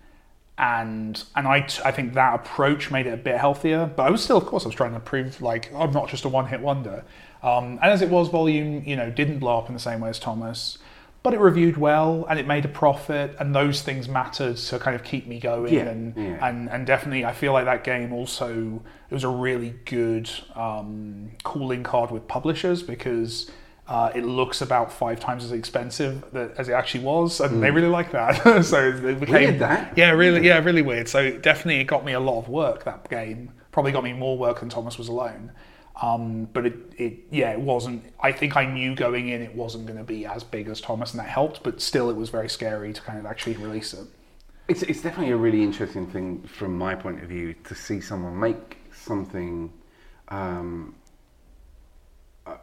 and and I, t- I think that approach made it a bit healthier. But I was still, of course, I was trying to prove like I'm not just a one hit wonder. Um, and as it was, Volume, you know, didn't blow up in the same way as Thomas, but it reviewed well and it made a profit, and those things mattered to kind of keep me going. Yeah, and, yeah. and and definitely, I feel like that game also it was a really good um, calling card with publishers because. Uh, it looks about five times as expensive that, as it actually was, and they really like that. so it became Weird, that. yeah, really, yeah, really weird. So definitely, it got me a lot of work. That game probably got me more work than Thomas was alone. Um, but it, it, yeah, it wasn't. I think I knew going in it wasn't going to be as big as Thomas, and that helped. But still, it was very scary to kind of actually release it. It's, it's definitely a really interesting thing from my point of view to see someone make something. Um,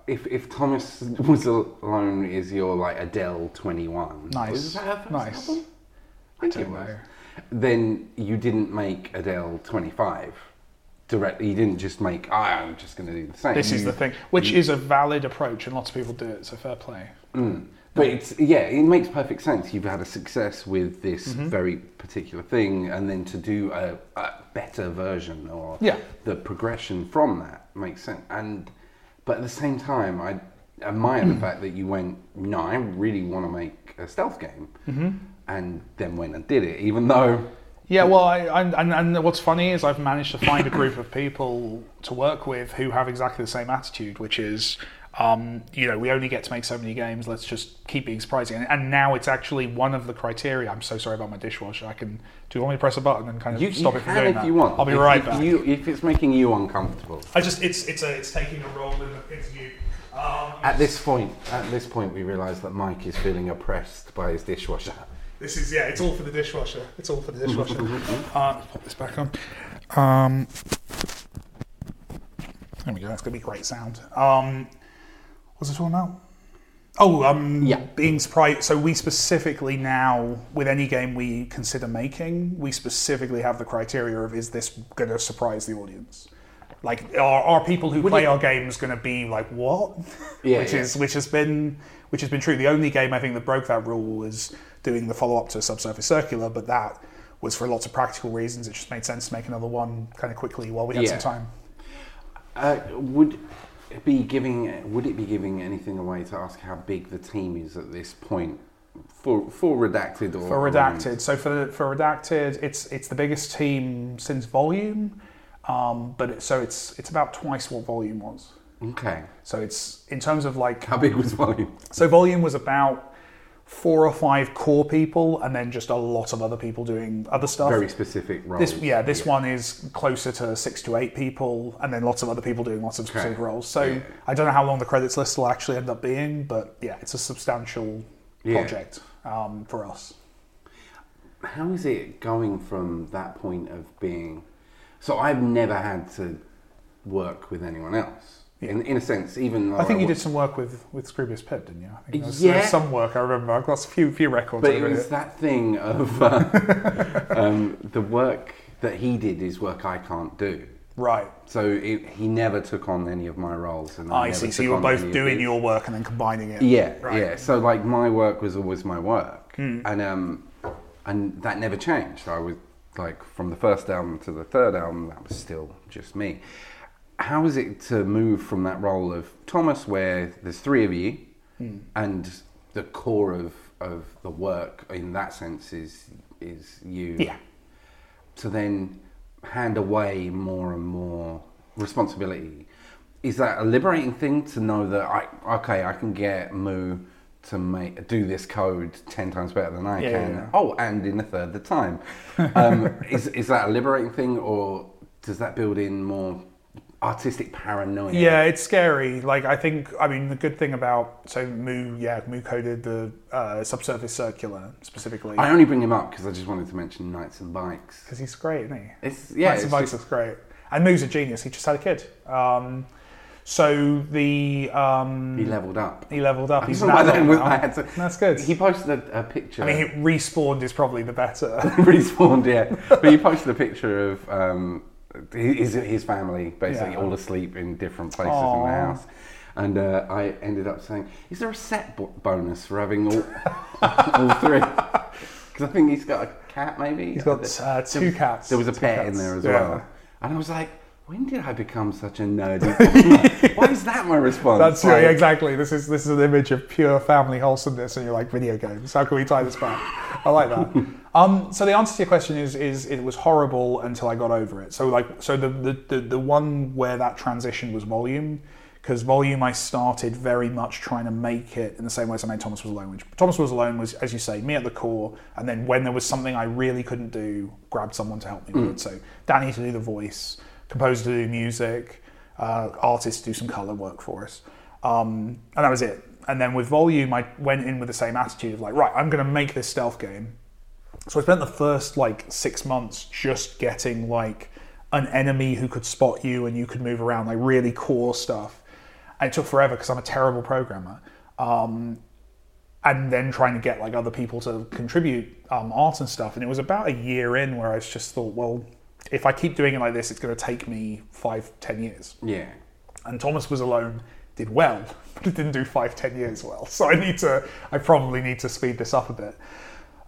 if if Thomas was alone is your like Adele twenty one, Nice. Was that her first Nice. album? I think don't know. Then you didn't make Adele twenty five directly. He didn't just make. "Ah, I'm just going to do the same. This is the thing, which is a valid approach, and lots of people do it. So fair play. But it's yeah, it makes perfect sense. You've had a success with this Mm-hmm. very particular thing, and then to do a, a better version or Yeah. the progression from that makes sense. And but at the same time, I admire the fact that you went, no, I really want to make a stealth game, Mm-hmm. and then went and did it, even though Yeah, well, I, I, and, and what's funny is I've managed to find a group of people to work with who have exactly the same attitude, which is, um, you know, we only get to make so many games. Let's just keep being surprising. And, and now it's actually one of the criteria. I'm so sorry about my dishwasher. I can. Do you want me to press a button and kind of you, stop you it from doing if that? you want. I'll be if, right if back. You, if it's making you uncomfortable. I just it's it's a it's taking a role in the interview. Um, At this point, at this point, we realise that Mike is feeling oppressed by his dishwasher. This is yeah, it's all for the dishwasher. It's all for the dishwasher. uh, pop this back on. Um, there we go. That's gonna be great sound. Um, what's it talking about? Oh, um, Yeah. being surprised. So we specifically now, with any game we consider making, we specifically have the criteria of is this going to surprise the audience? Like, are, are people who play it- our games going to be like, what? Yeah, which yeah. is which has been which has been true. The only game I think that broke that rule was doing the follow up to a Subsurface Circular, but that was for lots of practical reasons. It just made sense to make another one kind of quickly while we had Yeah. some time. Uh, would it be giving would it be giving anything away to ask how big the team is at this point for for redacted or For redacted, so for for redacted, it's it's the biggest team since Volume, um, but it, so it's it's about twice what Volume was. Okay, So it's in terms of like how big was volume? So volume was about four or five core people, and then just a lot of other people doing other stuff. Very specific roles. This, yeah, this one is closer to six to eight people, and then lots of other people doing lots of specific roles. So Yeah. I don't know how long the credits list will actually end up being, but yeah, it's a substantial Yeah. project um, for us. How is it going from that point of being? So I've never had to work with anyone else. In, in a sense, even I think you wa- did some work with with Scroobius Pip, didn't you? I think Yeah. some work I remember. I've got a few few records. But it was that thing of uh, um, the work that he did is work I can't do. right. So it, he never took on any of my roles. And I never see. So you were both doing your work and then combining it. Yeah, Right. yeah. So like my work was always my work, Hmm. and um, and that never changed. I was like from the first album to the third album, that was still just me. How is it to move from that role of Thomas, where there's three of you, Hmm. and the core of of the work in that sense is is you, Yeah. to then hand away more and more responsibility is that a liberating thing to know that I okay I can get Moo to make do this code ten times better than I Yeah, can. yeah. Oh, and in a third the time. Um, is is that a liberating thing, or does that build in more artistic paranoia? Yeah, it's scary. Like I think, I mean, the good thing about so Moo, yeah, Moo coded the uh, subsurface circular specifically I only bring him up because I just wanted to mention Knights and Bikes. because he's great, isn't he? It's yeah, Max it's Bikes just- is great, and Moo's a genius. He just had a kid. Um, so the um, he leveled up. he leveled up. He's So an by adult then, now. I to, That's good. He posted a, a picture. I mean, he respawned is probably the better. respawned, yeah. But he posted a picture of um, his, his family basically Yeah. all asleep in different places in the house. And uh, I ended up saying, "Is there a set bo- bonus for having all all three? Because I think he's got a cat, maybe. He's got, There- uh, there two was- cats. There was a pet in there as Yeah. well. And I was like, when did I become such a nerdy? Why is that my response? That's Like, yeah, exactly. This is this is an image of pure family wholesomeness, and you're like video games. How can we tie this back? I like that. um, so the answer to your question is is it was horrible until I got over it. So like so the the the, the one where that transition was volume. Because volume, I started very much trying to make it in the same way as I made Thomas Was Alone. Which Thomas Was Alone was, as you say, me at the core, and then when there was something I really couldn't do, grabbed someone to help me with it. So Danny to do the voice, composer to do music, uh, artist to do some color work for us. Um, and that was it. And then with volume, I went in with the same attitude of like, right, I'm going to make this stealth game. So I spent the first like six months just getting like an enemy who could spot you and you could move around, like really core stuff. And it took forever because I'm a terrible programmer. Um, and then trying to get like other people to contribute um, art and stuff. And it was about a year in where I just thought, well, if I keep doing it like this, it's going to take me five, ten years Yeah. and Thomas was alone did well, but it didn't do five, ten years well. So I need to, I probably need to speed this up a bit.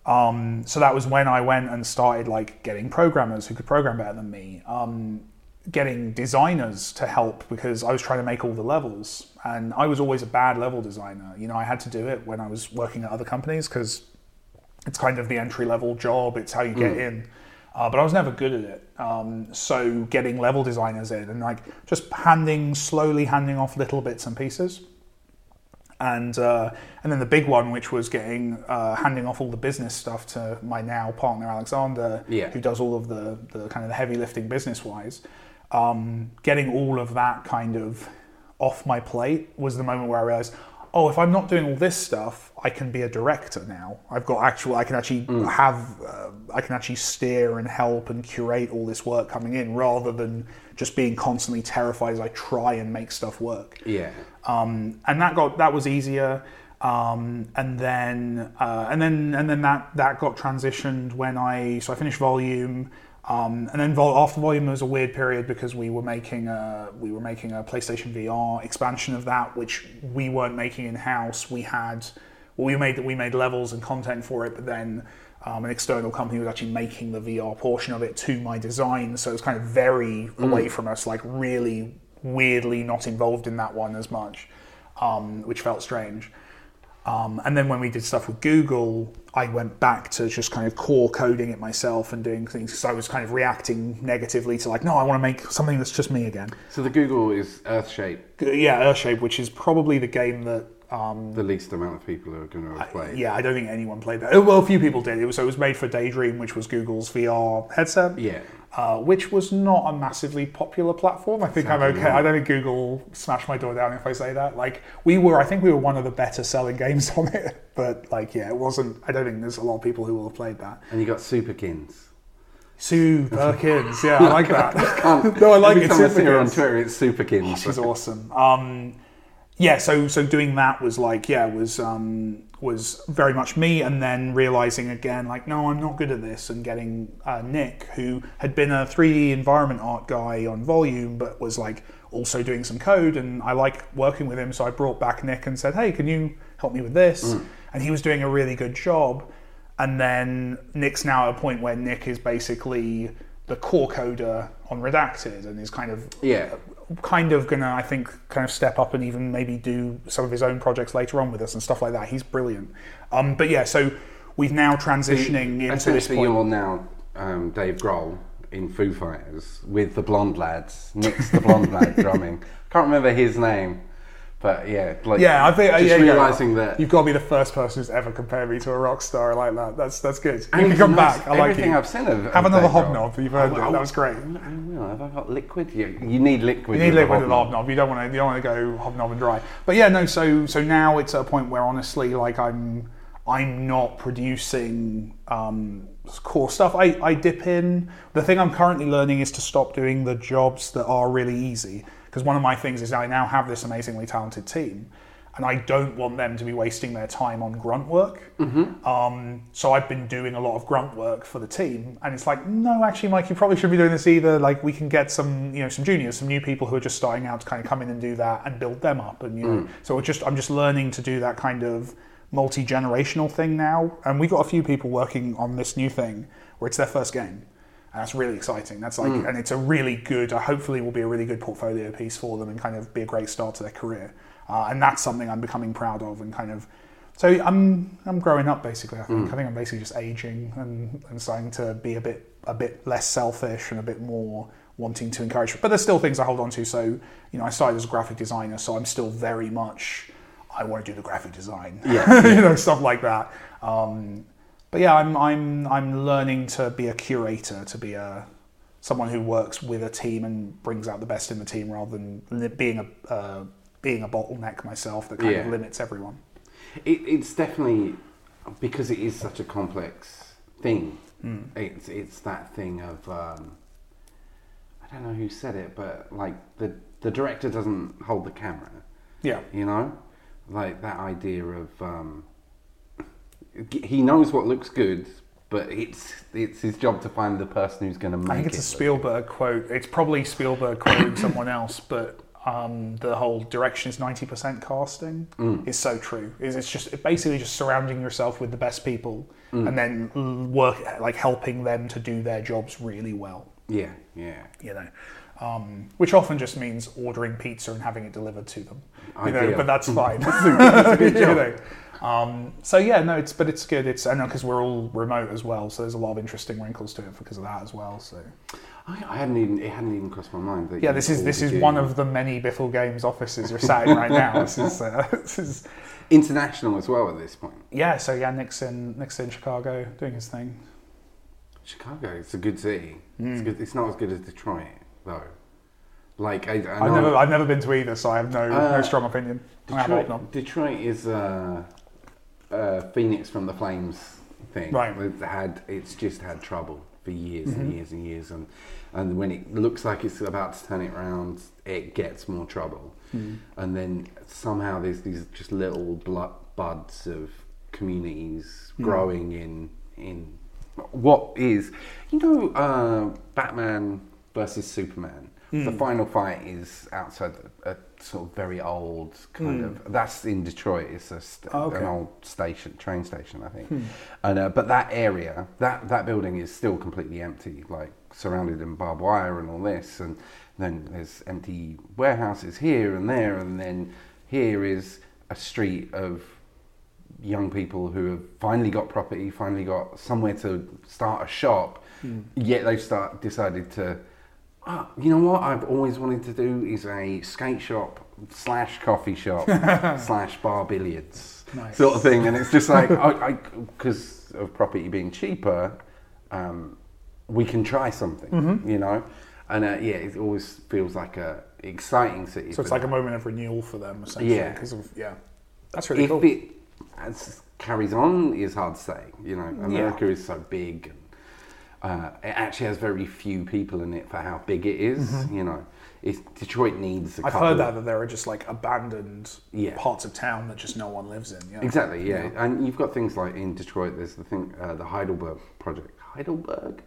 Um, so that was when I went and started like getting programmers who could program better than me, um, getting designers to help because I was trying to make all the levels, and I was always a bad level designer. You know, I had to do it when I was working at other companies because it's kind of the entry level job. It's how you get in. Uh, but I was never good at it. Um, so getting level designers in and like just handing slowly handing off little bits and pieces. And uh, and then the big one, which was getting uh, handing off all the business stuff to my now partner Alexander, Yeah. who does all of the, the kind of the heavy lifting business wise. Um, getting all of that kind of off my plate was the moment where I realized, oh, if I'm not doing all this stuff, I can be a director now. I've got actual, I can actually have, uh, I can actually steer and help and curate all this work coming in rather than just being constantly terrified as I try and make stuff work Yeah. um, and that got that was easier. Um, and then uh, and then and then that that got transitioned when I so I finished volume. Um, and then vol- after volume there was a weird period because we were making a we were making a PlayStation VR expansion of that, which we weren't making in house. We had well, we made we made levels and content for it, but then um, an external company was actually making the VR portion of it to my design, so it was kind of very away from us, like really weirdly not involved in that one as much, um, which felt strange. Um, and then when we did stuff with Google, I went back to just kind of core coding it myself and doing things because I was kind of reacting negatively to like, no, I want to make something that's just me again. So the Google is Earthshape. Yeah, Earthshape, which is probably the game that um, The least amount of people are going to have played. Yeah, I don't think anyone played that. Oh, Well, a few people did. It was, so it was made for Daydream, which was Google's VR headset. Yeah. Uh, which was not a massively popular platform. I think I'm okay. I don't think Google smashed my door down if I say that. Like we were, I think we were one of the better selling games on it. But like, yeah, it wasn't. I don't think there's a lot of people who will have played that. And you got Superkins. Sue Perkins, yeah, I like that. Can't- no, I like Every it. time I see her on Superkins. Twitter, it's Superkins. She's awesome. Um, yeah, so so doing that was like yeah was um, was very much me, and then realizing again like no, I'm not good at this, and getting uh, Nick, who had been a 3D environment art guy on Volume, but was like also doing some code, and I like working with him, so I brought back Nick and said, hey, can you help me with this? And he was doing a really good job. And then Nick's now at a point where Nick is basically the core coder on Redacted and is kind of Yeah. kind of gonna I think kind of step up and even maybe do some of his own projects later on with us and stuff like that. He's brilliant. Um, but yeah, so we've now transitioning into this point. you're now um, Dave Grohl in Foo Fighters with the blonde lads. Nick's the blonde lad drumming. can't remember his name, but yeah, like Yeah, I think just yeah, yeah. realizing that you've got to be the first person who's ever compared me to a rock star like that. That's that's good. And You can come nice- back. I like everything you. I've seen of, Have another hobnob. You've earned Oh, it. That was great. oh, Have I got liquid? You, you need liquid. You need liquid hobnob. hobnob. You don't want to. You don't want to go hobnob and dry. But yeah, no. So so now it's at a point where honestly, like I'm I'm not producing um, core stuff. I, I dip in. The thing I'm currently learning is to stop doing the jobs that are really easy. Because one of my things is I now have this amazingly talented team, and I don't want them to be wasting their time on grunt work. Um, so I've been doing a lot of grunt work for the team, and it's like, no, actually, Mike, you probably should be doing this either. Like, we can get some, you know, some juniors, some new people who are just starting out to kind of come in and do that and build them up, and you know, so it's just I'm just learning to do that kind of multi generational thing now, and we've got a few people working on this new thing where it's their first game. And that's really exciting. That's like, and it's a really good. Uh, hopefully, will be a really good portfolio piece for them, and kind of be a great start to their career. Uh, and that's something I'm becoming proud of, and kind of. So I'm I'm growing up basically. I think I think I'm basically just aging and, and starting to be a bit a bit less selfish and a bit more wanting to encourage. But there's still things I hold on to. So you know, I started as a graphic designer, so I'm still very much. I want to do the graphic design. Yeah, you know, stuff like that. Um, but yeah, I'm I'm I'm learning to be a curator, to be a someone who works with a team and brings out the best in the team, rather than li- being a uh, being a bottleneck myself that kind of limits everyone. It, it's definitely because it is such a complex thing. It's it's that thing of um, I don't know who said it, but like the the director doesn't hold the camera. Yeah, You know, like that idea of um, he knows what looks good, but it's it's his job to find the person who's going to make it. I think it's it a Spielberg quote. It's probably Spielberg quoting someone else, but um, the whole direction is ninety percent casting is so true. Is it's just basically just surrounding yourself with the best people, and then work like helping them to do their jobs really well. Yeah, yeah. you know, um, which often just means ordering pizza and having it delivered to them. You know, but that's fine. good You job. know. Um, so yeah, no, it's but it's good. It's I know because we're all remote as well, so there's a lot of interesting wrinkles to it because of that as well. So I, I hadn't even it hadn't even crossed my mind. That yeah, this is this is one of the many Bithell Games offices you're sat in right now. This is uh, this is international as well at this point. yeah. So yeah, Nick's in Chicago doing his thing. Chicago, it's a good city. Hmm. It's, good, it's not as good as Detroit though. Like I, I I've never I've never been to either, so I have no no Uh, strong opinion. I have Detroit. Detroit is uh, uh, Phoenix from the Flames thing. Right. Mm-hmm. It's had it's just had trouble for years and years and years, and and when it looks like it's about to turn it around, it gets more trouble, Mm. and then somehow there's these just little blu- buds of communities Mm. growing in in what is you know uh, Batman versus Superman. Hmm. The final fight is outside a, sort of very old kind of. That's in Detroit. It's a st- Hmm. Oh, okay. Hmm. an old station, train station, I think. And uh, but that area, that that building is still completely empty, like surrounded in barbed wire and all this. And then there's empty warehouses here and there, and then here is a street of young people who have finally got property, finally got somewhere to start a shop, yet they've start decided to. "Ah, you know what I've always wanted to do is a skate shop slash coffee shop slash bar billiards Nice. sort of thing, and it's just like I because of property being cheaper, um, we can try something, Mm-hmm. you know, and uh, yeah, it always feels like a exciting city. So it's like a moment of renewal for them, essentially. Yeah. Because of yeah, that's really if cool. it as carries on is hard to say. You know, America is so big, and uh, it actually has very few people in it for how big it is, You know, it's, Detroit needs a Mm-hmm. I've couple. heard that that there are just like abandoned Yeah. parts of town that just no one lives in. Yeah. Exactly, yeah. And you've got things like in Detroit, there's the thing, uh, the Heidelberg Project. Heidelberg,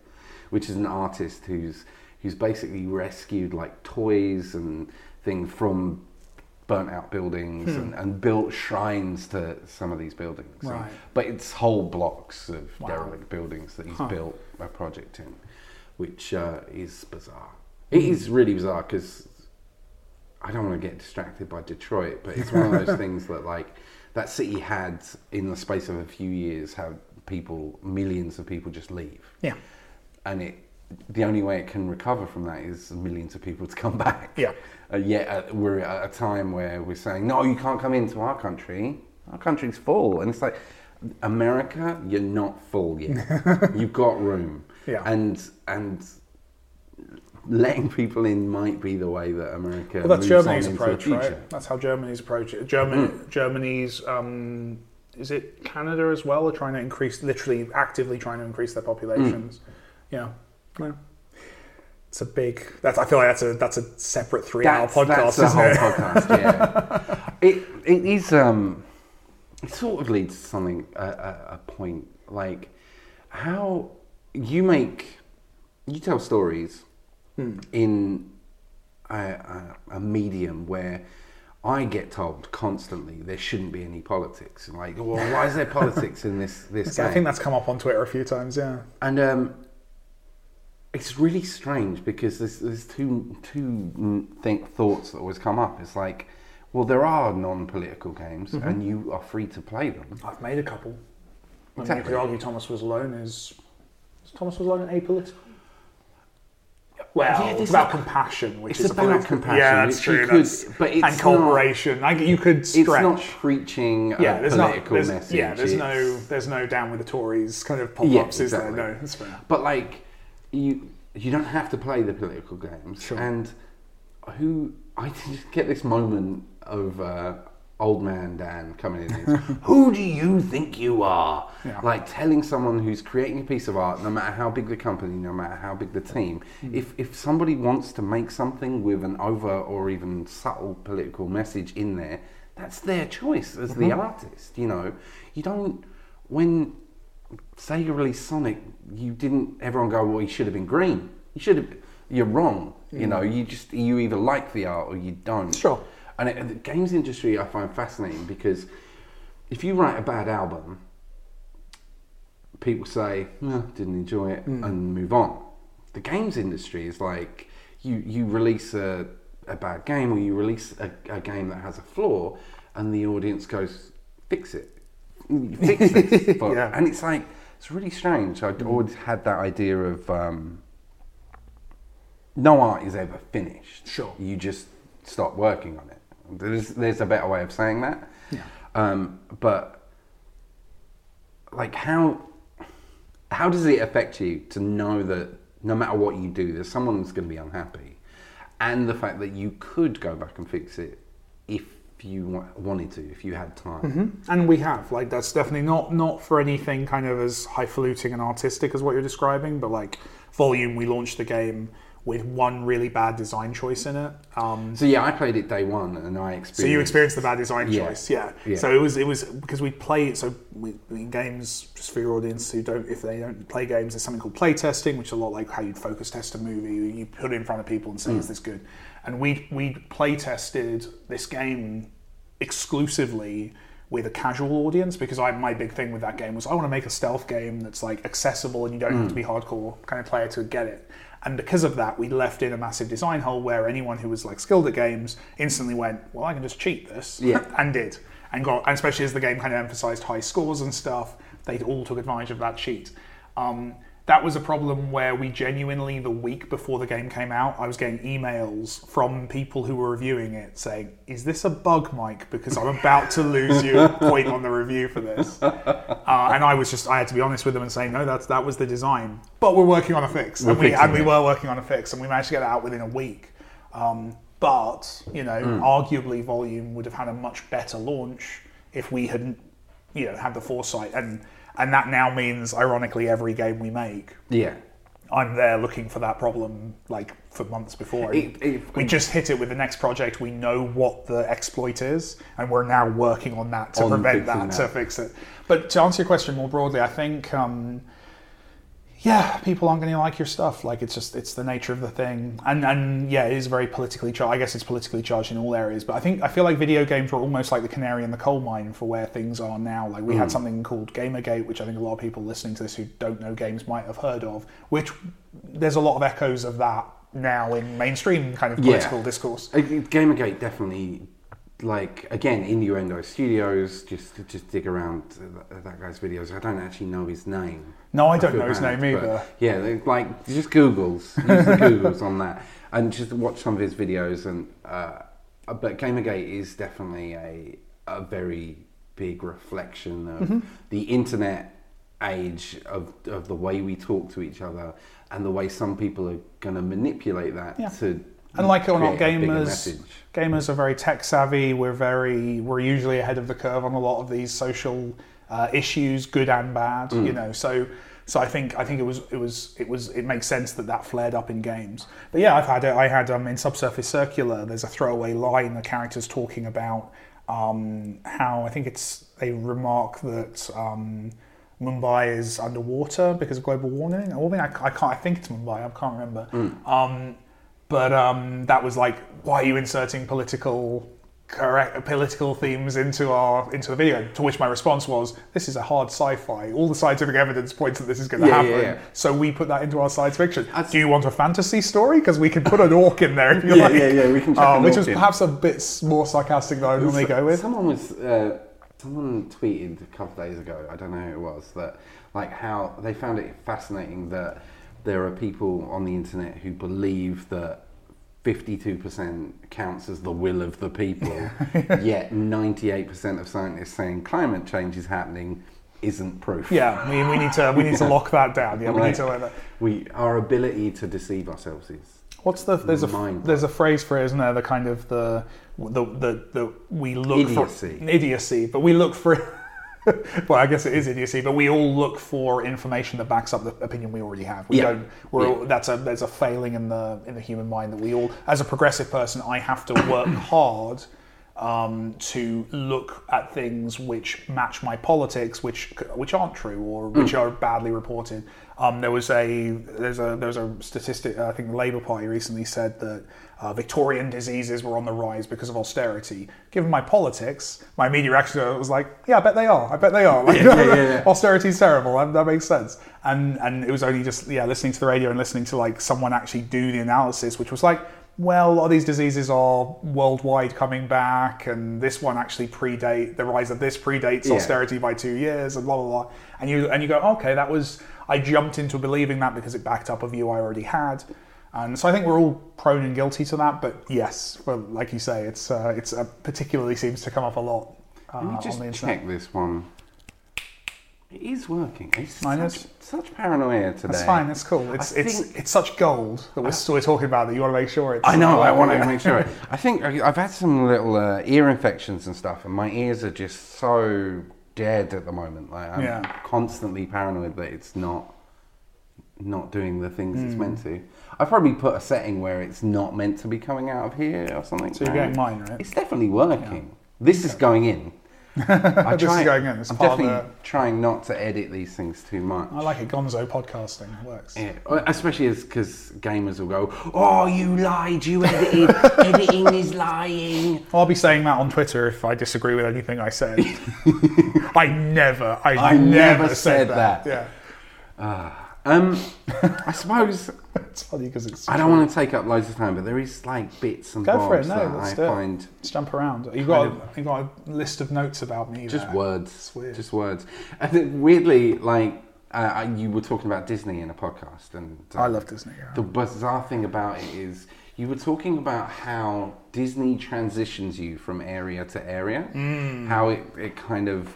which is an artist who's who's basically rescued like toys and things from burnt out buildings and, and built shrines to some of these buildings. And- Right. but it's whole blocks of Wow. derelict buildings that he's Huh. built a project in, which uh, is bizarre. It is really bizarre because I don't want to get distracted by Detroit, but it's one of those things that like that city had in the space of a few years have people millions of people just leave. Yeah. And it the only way it can recover from that is millions of people to come back. Yeah. Uh, yet uh, we're at a time where we're saying, no, you can't come into our country. Our country's full, and it's like America, you're not full yet. You've got room. Yeah. And and letting people in might be the way that America. Well, that's Germany's approach, right? That's how Germany's approach it. Germany, Mm. Germany's, um, is it Canada as well? Are trying to increase, literally actively trying to increase their populations. Mm. Yeah, yeah. It's a big. That's. I feel like that's a that's a separate three-hour podcast, that's the whole it? podcast. Yeah, it it is. Um, it sort of leads to something a, a, a point like how you make you tell stories Hmm. in a, a, a medium where. I get told constantly there shouldn't be any politics. Like, well, why is there politics in this this game? I think that's come up on Twitter a few times. Yeah. And um, it's really strange because there's, there's two two think thoughts that always come up. It's like, well, there are non-political games, Mm-hmm. and you are free to play them. I've made a couple. I mean, you could argue Thomas Was Alone is. Is Thomas Was Alone apolitical? Well, Yeah, it's about compassion, which is a about political- compassion, Yeah, that's true. could- that's, but it's and not- Like you could stretch. It's not preaching yeah, there's not. political There's, message. yeah, there's no. There's no down with the Tories kind of pop-ups, Yeah, is exactly. there? No, that's fair. But like, you you don't have to play the political games. Sure. And who I get this moment of uh, old man Dan coming in. and, who do you think you are? Yeah. Like telling someone who's creating a piece of art, no matter how big the company, no matter how big the team, Hmm. if if somebody wants to make something with an over or even subtle political message in there, that's their choice as the artist. You know, you don't when Sega released Sonic, you didn't. Everyone go, well, he should have been green. You should have. You're wrong. You know, you just you either like the art or you don't. Sure. And it, the games industry I find fascinating because if you write a bad album, people say, "No, didn't enjoy it," and move on. The games industry is like you you release a, a bad game or you release a, a game that has a flaw, and the audience goes, "Fix it, fix it," But- Yeah. and it's like it's really strange. I'd always had that idea of. Um, no art is ever finished. Sure. You just stop working on it. There's there's a better way of saying that. Yeah. Um, but like how how does it affect you to know that no matter what you do, there's someone that's going to be unhappy, and the fact that you could go back and fix it if you wanted to, if you had time. And we have like that's definitely not not for anything kind of as highfalutin and artistic as what you're describing, but like volume. We launched the game with one really bad design choice in it. Um, So yeah, I played it day one, and I experienced. So you experienced the bad design Yeah. choice, yeah. Yeah. So it was it was because we play so we, in games just for your audience who don't if they don't play games, there's something called play testing, which is a lot like how you'd focus test a movie. You put it in front of people and say, Mm. "Is this good?" And we we play tested this game exclusively with a casual audience because I my big thing with that game was I want to make a stealth game that's like accessible and you don't have Mm. to be hardcore kind of player to get it. And because of that, we left in a massive design hole where anyone who was like skilled at games instantly went, "Well, I can just cheat this," Yeah. and did, and got, and especially as the game kind of emphasized high scores and stuff, they all took advantage of that cheat. Um, that was a problem where we genuinely, the week before the game came out, I was getting emails from people who were reviewing it saying, "Is this a bug, Mike? Because I'm about to lose you a point on the review for this." Uh, and I was just, I had to be honest with them and say, "No, that's that was the design, but we're working on a fix, and we and we were working on a fix, and we managed to get it out within a week." Um, but you know, arguably, Volume would have had a much better launch if we hadn't, you know, had the foresight, and and that now means, ironically, every game we make, Yeah. I'm there looking for that problem like for months before. It- it- we just hit it with the next project. We know what the exploit is, and we're now working on that to On prevent fixing that, to fix it. But to answer your question more broadly, I think. Um, yeah, people aren't going to like your stuff. Like it's just it's the nature of the thing, and and yeah, it is very politically charged. I guess it's politically charged in all areas, but I think I feel like video games were almost like the canary in the coal mine for where things are now. Like we had something called Gamergate, which I think a lot of people listening to this who don't know games might have heard of. Which there's a lot of echoes of that now in mainstream kind of political discourse. Uh, Gamergate definitely like again innuendo studios just just dig around that, that guy's videos i don't actually know his name No, I don't know his name either. yeah like just googles use the googles on that and just watch some of his videos and uh, but gamergate is definitely a a very big reflection of Mm-hmm. the internet age of, of the way we talk to each other and the way some people are going to manipulate that Yeah. to And like it or not, create a bigger gamers gamers are very tech savvy. We're very we're usually ahead of the curve on a lot of these social uh, issues, good and bad. Mm. You know, so so I think I think it was it was it was it makes sense that that flared up in games. But yeah, I've had it. I had um, in Subsurface Circular. There's a throwaway line. The character's talking about um, how I think it's they remark that. Um, Mumbai is underwater because of global warming. Warming, I, I can't. I think it's Mumbai. I can't remember. Um, but um, that was like, why are you inserting political correct political themes into our into the video? To which my response was, this is a hard sci-fi. All the scientific evidence points that this is going to Yeah, happen. yeah. So we put that into our science fiction. Do you want a fantasy story? Because we can put an orc in there if you Yeah, like. yeah, yeah, we can chuck Uh, an which orc was in. perhaps a bit s- more sarcastic than I would normally go with. Someone was, uh, someone tweeted a couple of days ago. I don't know who it was that, like, how they found it fascinating that there are people on the internet who believe that. 52% counts as the will of the people, yet 98% of scientists saying climate change is happening isn't proof. Yeah, we, we need to we need to lock that down. Yeah, we Right. need to let that. We, our ability to deceive ourselves is What's the there's a there's a phrase for it, isn't there? The kind of the the the, the we look Idiocy. for idiocy, but we look for. well, I guess it is idiocy, but we all look for information that backs up the opinion we already have. We Yeah. don't. We're all, that's a there's a failing in the in the human mind that we all, as a progressive person, I have to work hard um, to look at things which match my politics, which which aren't true or which are badly reported. Um, there was a there's a there's a statistic. I think the Labour Party recently said that uh, Victorian diseases were on the rise because of austerity. Given my politics, my immediate reaction was like, yeah, I bet they are. I bet they are. Like, Yeah, yeah, yeah. Austerity's terrible. That, that makes sense. And and it was only just yeah listening to the radio and listening to like someone actually do the analysis, which was like, well, a lot of these diseases are worldwide coming back, and this one actually predate the rise of this predates austerity by two years, and blah blah blah. And you and you go, okay, that was I jumped into believing that because it backed up a view I already had. And so I think we're all prone and guilty to that, but yes, well, like you say, it's uh, it's uh, particularly seems to come up a lot uh, Let me on just the internet. check this one. It is working. It's Mine such, is. such paranoia today. That's fine. It's cool. It's I it's think- it's such gold that we're still talking about that you want to make sure it's. I know. I want to make sure. I think I've had some little uh, ear infections and stuff, and my ears are just so dead at the moment. Like I'm Yeah. constantly paranoid that it's not not doing the things Hmm. it's meant to. I've probably put a setting where it's not meant to be coming out of here or something. So you're getting mine, right? It's definitely working. This is going in. I This is going in. It's I'm definitely the- trying not to edit these things too much. I like it. Gonzo podcasting It works. Yeah, especially as because gamers will go, "Oh, you lied! You edited. Editing is lying." I'll be saying that on Twitter if I disagree with anything I said. I never, I, I never, never said, said that. that. Yeah, Um, I suppose it's funny because it's. I don't want to take up loads of time, but there is like bits and Go for bobs it. No, that let's I do it. find Let's jump around. You got a, you got a list of notes about me. just there. words, It's weird. just words. I think weirdly, like uh, you were talking about Disney in a podcast, and uh, I love Disney. yeah. The bizarre thing about it is you were talking about how Disney transitions you from area to area, how it, it kind of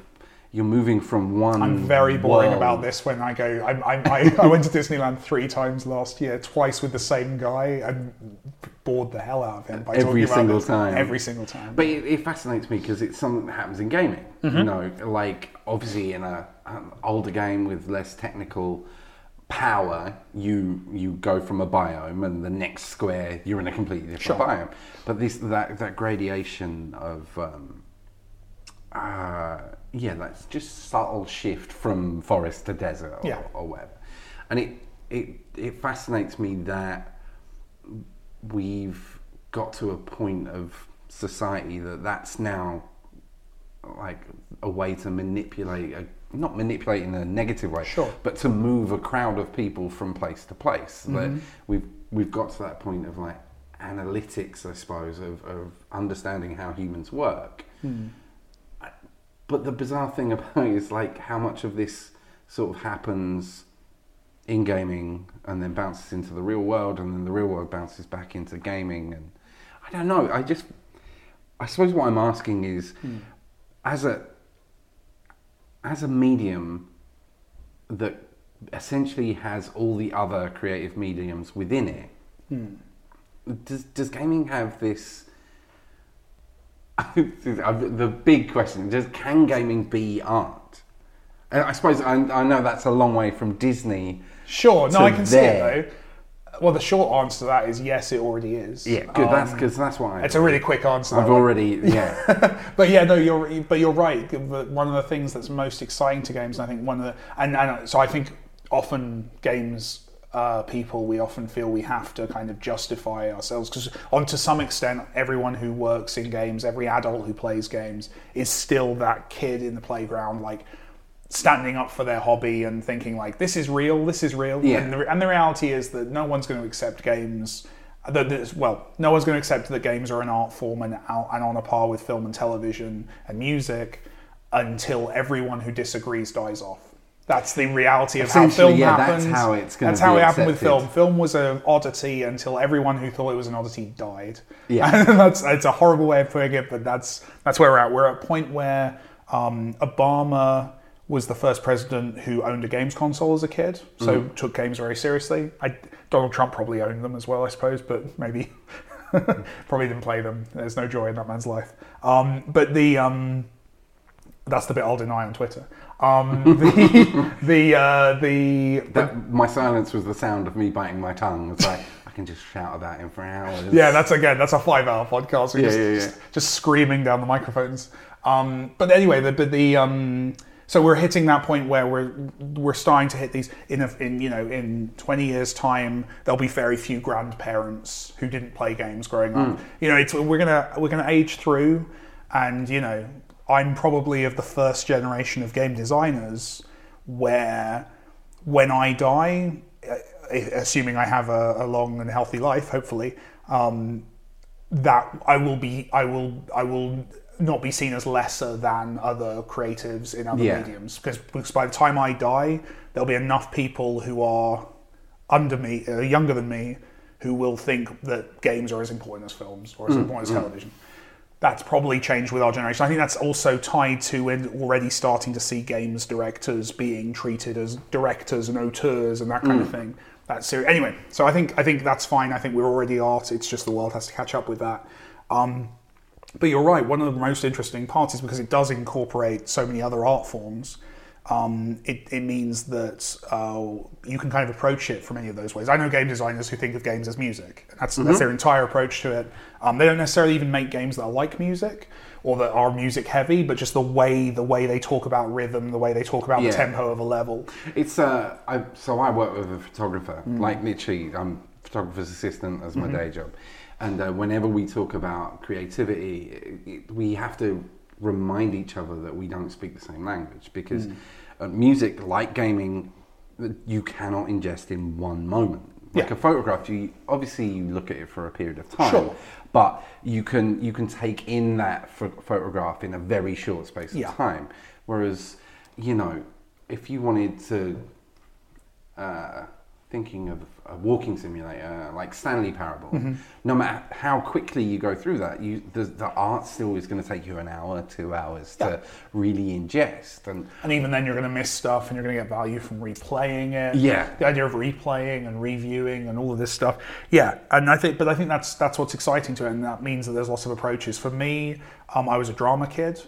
you're moving from one. I'm very boring world- about this when I go. I, I, I, went to Disneyland three times last year, twice with the same guy, and bored the hell out of him by Every single time. Every single time. But it, it fascinates me because it's something that happens in gaming. Mm-hmm. You know, like obviously in a an older game with less technical power, you you go from a biome, and the next square you're in a completely different Sure. biome. But this that that gradation of um, uh, yeah, that's just subtle shift from forest to desert or, Yeah. or whatever, and it it it fascinates me that we've got to a point of society that that's now like a way to manipulate a, not manipulate in a negative way Sure. but to move a crowd of people from place to place Mm-hmm. that we've we've got to that point of like analytics, I suppose, of, of understanding how humans work. I- But the bizarre thing about it is like how much of this sort of happens in gaming and then bounces into the real world and then the real world bounces back into gaming and I don't know. I just I suppose what I'm asking is hmm. as a as a medium that essentially has all the other creative mediums within it, hmm. does does gaming have this? the big question: Does can gaming be art? And I suppose I, I know that's a long way from Disney. Sure, no, I can see it though. Well, the short answer to that is yes, it already is. Yeah, good. that's Um, because that's why. It's a really quick answer. I've that one. already yeah. but yeah, no, you're but you're right. One of the things that's most exciting to games, and I think one of the and, and so I think often games uh, people we often feel we have to kind of justify ourselves because on to some extent everyone who works in games, every adult who plays games is still that kid in the playground like standing up for their hobby and thinking like this is real, this is real. Yeah. And, the, and the reality is that no one's going to accept games. That, well, no one's going to accept that games are an art form and, out- and on a par with film and television and music until everyone who disagrees dies off. That's the reality of how film yeah, that's happens. how it's gonna That's how it happened with film. Film was an oddity until everyone who thought it was an oddity died. Yeah. And that's it's a horrible way of putting it, but that's that's where we're at. We're at a point where um, Obama was the first president who owned a games console as a kid, so Mm. took games very seriously. I, Donald Trump probably owned them as well, I suppose, but maybe probably didn't play them. There's no joy in that man's life. Um, but the um, that's the bit I'll deny on Twitter. Um, the the uh, the That my silence was the sound of me biting my tongue. It's like I can just shout about him for hours. Yeah, that's again, that's a five-hour podcast. We're Yeah, just, yeah, yeah. Just, just screaming down the microphones. Um, but anyway, the, but the um, so we're hitting that point where we're we're starting to hit these in a, in you know in 20 years time there'll be very few grandparents who didn't play games growing Hmm. up. You know, it's we're gonna we're gonna age through, and you know, I'm probably of the first generation of game designers where when I die, uh, assuming I have a, a long and healthy life, hopefully, um, that I will be, I will, I will not be seen as lesser than other creatives in other Yeah. mediums because, because by the time I die, there'll be enough people who are under me, uh, younger than me, who will think that games are as important as films or as important as television. That's probably changed with our generation. I think that's also tied to when already starting to see games directors being treated as directors and auteurs and that kind of thing. That's serious. Anyway, so I think I think that's fine. I think we're already art. It's just the world has to catch up with that. Um, but you're right. One of the most interesting parts is because it does incorporate so many other art forms. Um, it, it means that uh, you can kind of approach it from any of those ways. I know game designers who think of games as music. That's, that's their entire approach to it. Um, they don't necessarily even make games that are like music or that are music heavy, but just the way the way they talk about rhythm, the way they talk about Yeah. the tempo of a level. It's uh, I, so I work with a photographer. Like literally, I'm photographer's assistant as my day job, and uh, whenever we talk about creativity, it, it, we have to remind each other that we don't speak the same language because uh, music, like gaming, you cannot ingest in one moment. Like Yeah. a photograph, you obviously you look at it for a period of time, Sure. But you can you can take in that ph- photograph in a very short space of Yeah. time. Whereas, you know, if you wanted to, uh, thinking of a walking simulator like Stanley Parable, Mm-hmm. no matter how quickly you go through that, you the, the art still is going to take you an hour, two hours to really ingest. And And even then, you're going to miss stuff, and you're going to get value from replaying it. Yeah. the idea of replaying and reviewing and all of this stuff. Yeah, and I think, but I think that's that's what's exciting to it, and that means that there's lots of approaches. For me, um, I was a drama kid.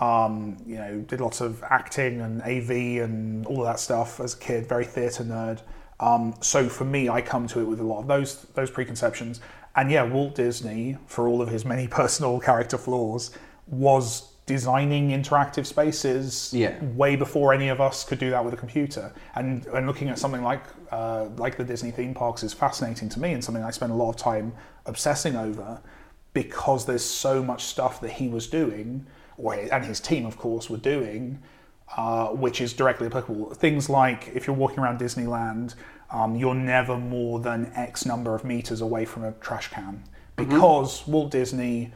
Um, you know, did lots of acting and AV and all of that stuff as a kid. Very theatre nerd. Um, so for me, I come to it with a lot of those those preconceptions. And yeah, Walt Disney, for all of his many personal character flaws, was designing interactive spaces Yeah. way before any of us could do that with a computer. And and looking at something like uh, like the Disney theme parks is fascinating to me and something I spend a lot of time obsessing over because there's so much stuff that he was doing, or and his team of course were doing, uh, which is directly applicable. Things like if you're walking around Disneyland, um, you're never more than X number of meters away from a trash can because Walt Disney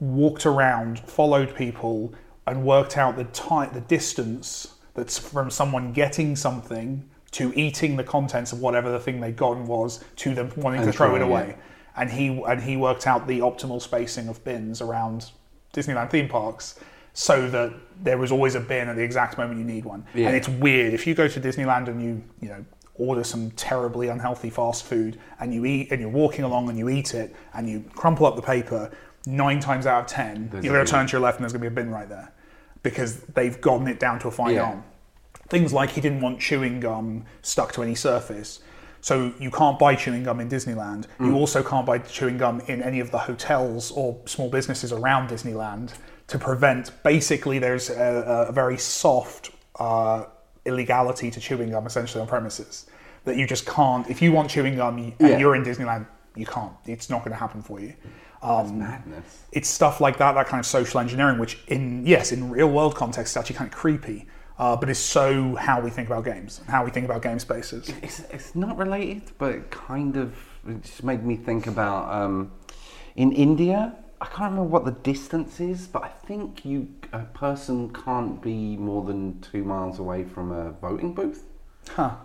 walked around, followed people, and worked out the time, the distance that's from someone getting something to eating the contents of whatever the thing they'd gotten was to them wanting to And throw it away. it. And he and he worked out the optimal spacing of bins around Disneyland theme parks so that there was always a bin at the exact moment you need one. Yeah. And it's weird if you go to Disneyland and you you know order some terribly unhealthy fast food and you eat and you're walking along and you eat it and you crumple up the paper nine times out of 10 There's you're going to turn to your left and there's going to be a bin right there because they've gotten it down to a fine Yeah. art things like he didn't want chewing gum stuck to any surface. So you can't buy chewing gum in Disneyland. Mm. You also can't buy chewing gum in any of the hotels or small businesses around Disneyland to prevent. Basically, there's a, a very soft uh, illegality to chewing gum essentially on premises that you just can't. If you want chewing gum and Yeah. you're in Disneyland, you can't. It's not going to happen for you. Um, Madness. it's stuff like that, that kind of social engineering, which in yes, in real world context, is actually kind of creepy, uh, but is so how we think about games, and how we think about game spaces. It's, it's not related, but it kind of it just made me think about um, in India. I can't remember what the distance is, but I think you a person can't be more than two miles away from a voting booth. Huh.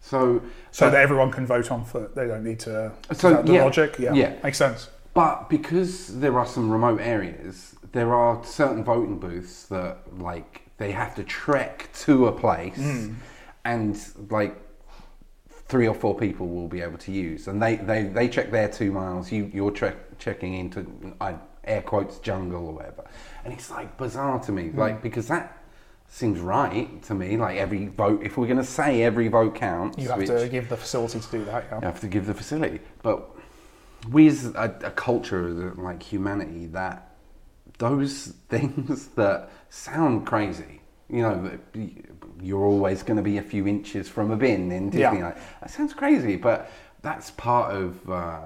So, So that everyone can vote on foot. They don't need to. So, the yeah, logic, yeah, yeah. makes sense. But because there are some remote areas, there are certain voting booths that like they have to trek to a place, Hmm. and like three or four people will be able to use, and they they, they check their two miles. You you're trek, checking into I air quotes jungle or whatever, and it's like bizarre to me, Hmm. like because that. Seems right to me. Like every vote, if we're going to say every vote counts, You have which- to give the facility to do that. Yeah. you have to give the facility. But we as a, a culture, like humanity, that those things that sound crazy, you know, you're always going to be a few inches from a bin in Yeah. Disneyland. That sounds crazy, but that's part of uh,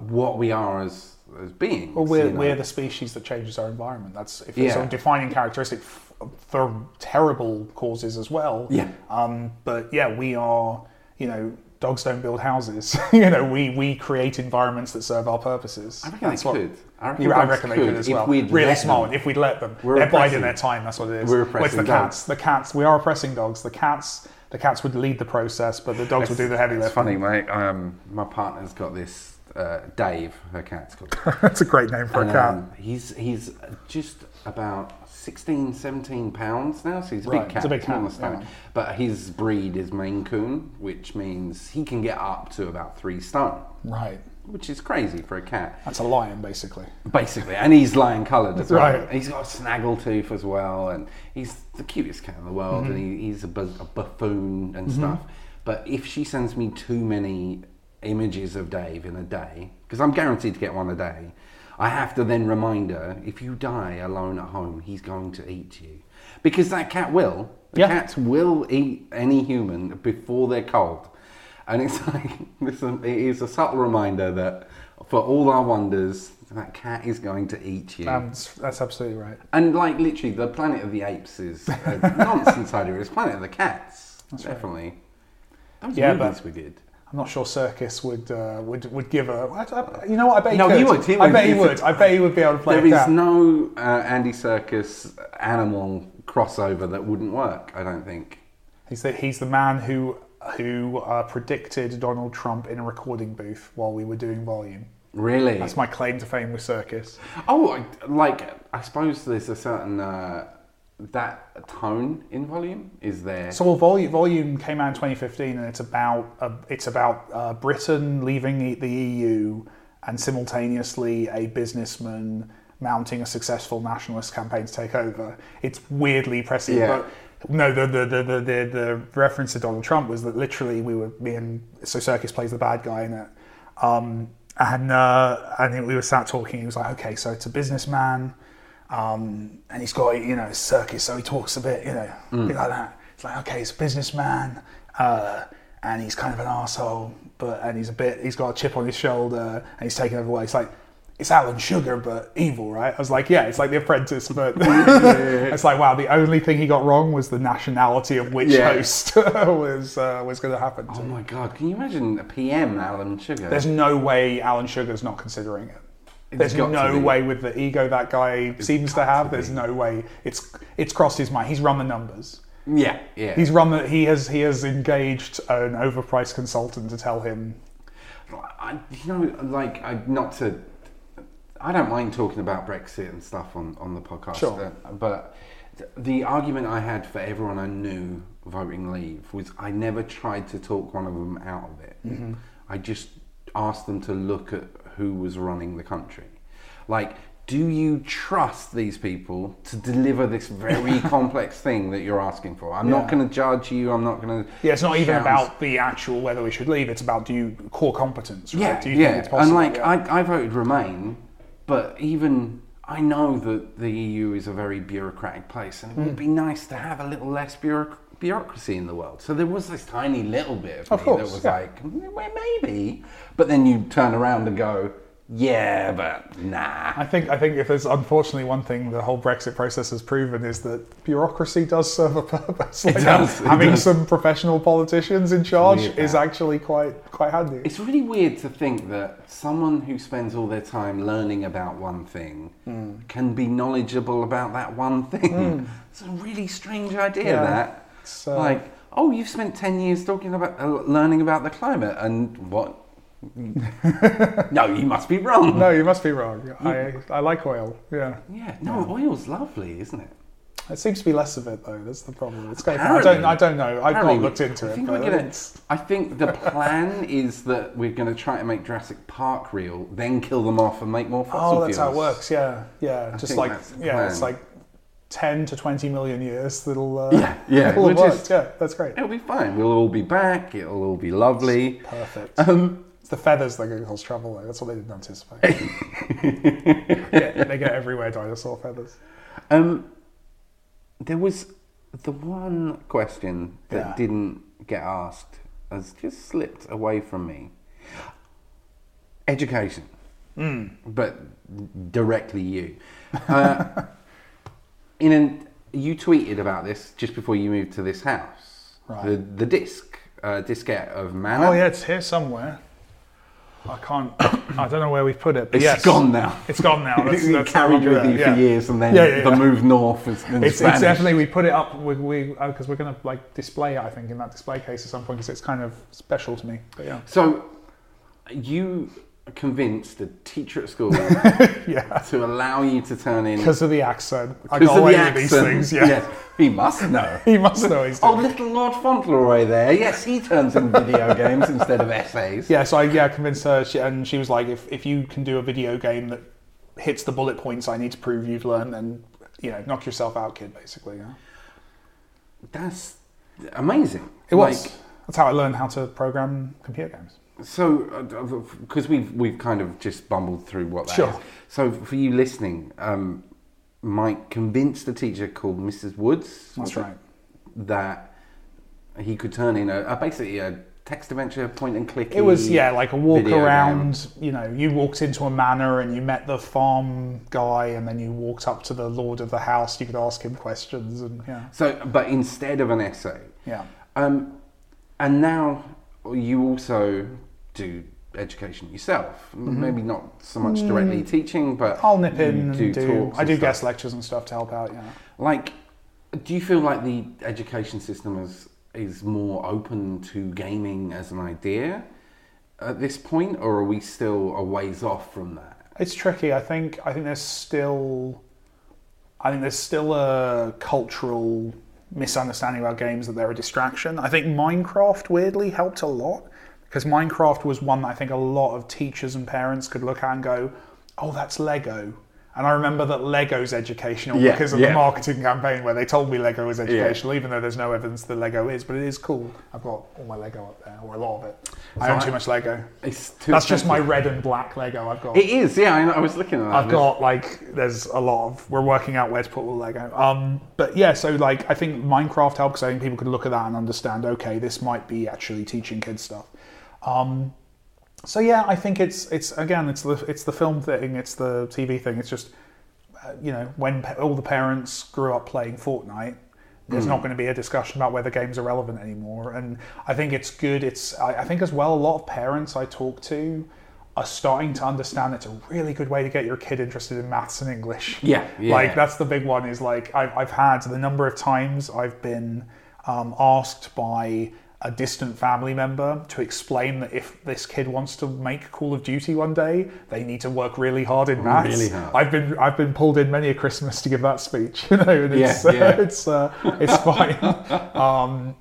what we are as as beings. Well, we're, you know. we're the species that changes our environment. That's if it's Yeah. a defining characteristic f- for terrible causes as well. Yeah. Um, but yeah, we are. You know, dogs don't build houses. you know, we we create environments that serve our purposes. I reckon they could. I reckon Yeah, I dogs reckon they could could as if well. we'd Really smart. them. If we'd let them, We're they're biding their time. That's what it is. we're With oppressing the cats, the cats, we are oppressing dogs. The cats, the cats would lead the process, but the dogs would do the heavy It's lifting. funny, mate. Um, my partner's got this uh, Dave. Her cat's called That's a great name for And, a cat. um, he's he's just about 16, 17 pounds now, so he's a Right, big cat. it's a big cat, yeah. But his breed is Maine Coon, which means he can get up to about three stone, right. which is crazy for a cat, That's a lion, basically. basically. And he's lion coloured as well. Right. He's got a snaggletooth as well, and he's the cutest cat in the world, Mm-hmm. and he, he's a, bu- a buffoon and stuff. But if she sends me too many images of Dave in a day, because I'm guaranteed to get one a day, I have to then remind her if you die alone at home, he's going to eat you. Because that cat will. The Yeah. cats will eat any human before they're cold. And it's like, listen, it is a subtle reminder that for all our wonders, that cat is going to eat you. Um, that's, that's absolutely right. And like literally, the Planet of the Apes is a nonsense idea. It's Planet of the Cats, definitely. Those Yeah, movies but- were good. I'm not sure Serkis would uh, would would give a. I, I, you know what? I bet he No, could. he would, he I would. bet he would. I bet he would be able to play There is no uh, Andy Serkis animal crossover that wouldn't work. I don't think. He's the he's the man who who uh, predicted Donald Trump in a recording booth while we were doing volume. Really? That's my claim to fame with Serkis. Oh, like I suppose there's a certain uh, that tone in volume is there. So well, volume volume came out in 2015, and it's about uh, it's about uh, Britain leaving the- EU and simultaneously a businessman mounting a successful nationalist campaign to take over. It's weirdly prescient, Yeah. but. No, the the, the, the, the the reference to Donald Trump was that literally we were me and so Serkis plays the bad guy in it, um, and uh, and we were sat talking. He was like, okay, so it's a businessman, um, and he's got you know Serkis, so he talks a bit, you know, a bit like that. It's like okay, he's a businessman, uh, and he's kind of an asshole, but and he's a bit, he's got a chip on his shoulder, and he's taking over. It's like it's Alan Sugar, but evil, right? I was like, yeah, it's like The Apprentice, but it's like, wow, the only thing he got wrong was the nationality of which Yeah. host was uh, was going to happen. Oh my god, can you imagine a PM Alan Sugar? There's no way Alan Sugar's not considering it. There's no way with the ego that guy seems to have. There's no way. It's it's crossed his mind. He's run the numbers. yeah, yeah. He's run the. He has he has engaged an overpriced consultant to tell him. I, you know, like, I, not to. I don't mind talking about Brexit and stuff on, on the podcast, Sure. uh, but the argument I had for everyone I knew voting Leave was I never tried to talk one of them out of it. Mm-hmm. I just asked them to look at who was running the country. Like, do you trust these people to deliver this very complex thing that you're asking for? I'm not going to judge you. I'm not going to. Yeah, it's not even about the actual whether we should leave. It's about do you core competence. Right? Yeah, do you yeah. think it's possible? and like Yeah. I, I voted Remain, but even I know that the EU is a very bureaucratic place, and it would mm. be nice to have a little less bureauc- bureaucracy in the world. So there was this tiny little bit of, Of me course, that was yeah. like, "Mm, well, maybe, but then you turn around and go, yeah, but nah. I think I think if there's unfortunately one thing the whole Brexit process has proven is that bureaucracy does serve a purpose. Like does, it having does. some professional politicians in charge is actually quite quite handy. It's really weird to think that someone who spends all their time learning about one thing Hmm. can be knowledgeable about that one thing. It's a really strange idea. Yeah. That Uh, like, oh, you've spent ten years talking about uh, learning about the climate, and what? no, you must be wrong. no, you must be wrong. I, I like oil. Yeah, Yeah, no, oil's lovely, isn't it? it seems to be less of it though. That's the problem. It's going, I don't I don't know. I've not looked into I it. think but we're gonna. I think the plan is that we're going to try to make Jurassic Park real, then kill them off and make more fossil fuels. Oh, that's how it works. Yeah, yeah. Just like yeah, it's like ten to twenty million years. That'll uh, Yeah, yeah, It'll we're worked. just- yeah, that's great. It'll be fine. We'll all be back. It'll all be lovely. Perfect. Um, it's the feathers that to cause trouble though. That's what they didn't anticipate. yeah, they get everywhere dinosaur feathers. um, there was the one question that Yeah. didn't get asked has just slipped away from me. Education, Hmm. but directly you. Uh, in an, you tweeted about this just before you moved to this house. Right. The the disc, uh, diskette of Mana. Oh yeah, it's here somewhere. I can't. I don't know where we've put it. But It's yes, gone now. It's gone now. That's, that's carried with you there, for yeah. years, and then Yeah, yeah, the move north is in It's, Spanish. it's definitely we put it up. We we because we're gonna like display it. I think in that display case at some point because it's kind of special to me. But yeah, So, you convinced a teacher at school yeah. to allow you to turn in Because of the accent, I got of away the with these accent. things. Yeah, Yes, he must know. he must know he's Oh, little Lord Fauntleroy there. Yes, he turns in video games instead of essays. Yeah, so I yeah convinced her, she, and she was like, if if you can do a video game that hits the bullet points I need to prove you've learned, then you know, knock yourself out, kid. Basically, yeah. That's amazing. It was. Like, That's how I learned how to program computer games. So, because we've we've kind of just bumbled through what that is. Sure. So, for you listening, um, Mike convinced a teacher called Mrs. Woods. That's right. That he could turn in a, a basically a text adventure, point and click. It was yeah, like a walk around. You know, you walked into a manor and you met the farm guy, and then you walked up to the lord of the house. You could ask him questions, and yeah, So, but instead of an essay, yeah. um, and now you also do education yourself. M- Maybe not so much directly teaching, but Mm-hmm. I'll nip in and do. I do stuff. guest lectures and stuff to help out. Yeah. Like, do you feel like the education system is is more open to gaming as an idea at this point, or are we still a ways off from that? It's tricky. I think. I think there's still. I think there's still a cultural misunderstanding about games that they're a distraction. I think Minecraft weirdly helped a lot because Minecraft was one that I think a lot of teachers and parents could look at and go, "Oh, that's Lego." And I remember that Lego's educational Yeah, because of yeah. the marketing campaign where they told me Lego was educational, even though there's no evidence that Lego is. But it is cool. I've got all my Lego up there, or a lot of it. I own too much Lego. It's too That's just my red and black Lego I've got. It is, yeah. I, I was looking at that. I've got like there's a lot of we're working out where to put all the Lego. Um, but yeah, so like I think Minecraft helped because I think people could look at that and understand. Okay, this might be actually teaching kids stuff. Um, so yeah, I think it's it's again it's the it's the film thing, it's the TV thing. It's just uh, you know when pa- all the parents grew up playing Fortnite, there's not going to be a discussion about whether games are relevant anymore. And I think it's good. It's I, I think as well a lot of parents I talk to are starting to understand it's a really good way to get your kid interested in maths and English. Yeah, yeah. Like that's the big one. Is like I've I've had the number of times I've been um, asked by a distant family member to explain that if this kid wants to make Call of Duty one day, they need to work really hard in maths. Really hard. I've been I've been pulled in many a Christmas to give that speech. You know, and it's Yeah, yeah. it's uh, it's fine. um,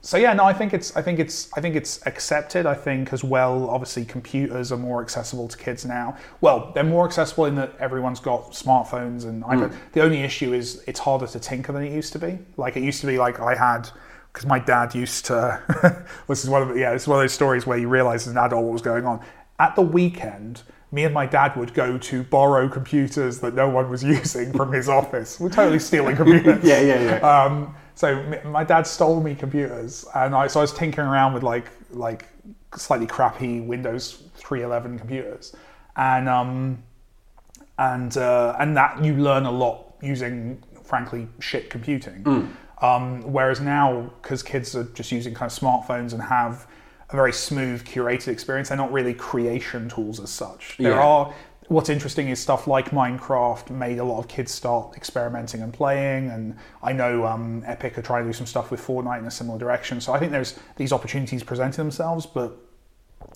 so yeah, no, I think it's I think it's I think it's accepted. I think as well, obviously computers are more accessible to kids now. Well, they're more accessible in that everyone's got smartphones and iPad. The only issue is it's harder to tinker than it used to be. Like it used to be like I had because my dad used to this is one of yeah, it's one of those stories where you realise as an adult what was going on. At the weekend, me and my dad would go to borrow computers that no one was using from his office. We're totally stealing computers. Yeah, yeah, yeah. Um, so my dad stole me computers, and I so I was tinkering around with like like slightly crappy Windows 3.11 computers, and um, and uh, and that you learn a lot using frankly shit computing. Um, whereas now, because kids are just using kind of smartphones and have a very smooth curated experience, they're not really creation tools as such. There Yeah. are what's interesting is stuff like Minecraft made a lot of kids start experimenting and playing, and I know um, Epic are trying to do some stuff with Fortnite in a similar direction. So I think there's these opportunities presenting themselves, but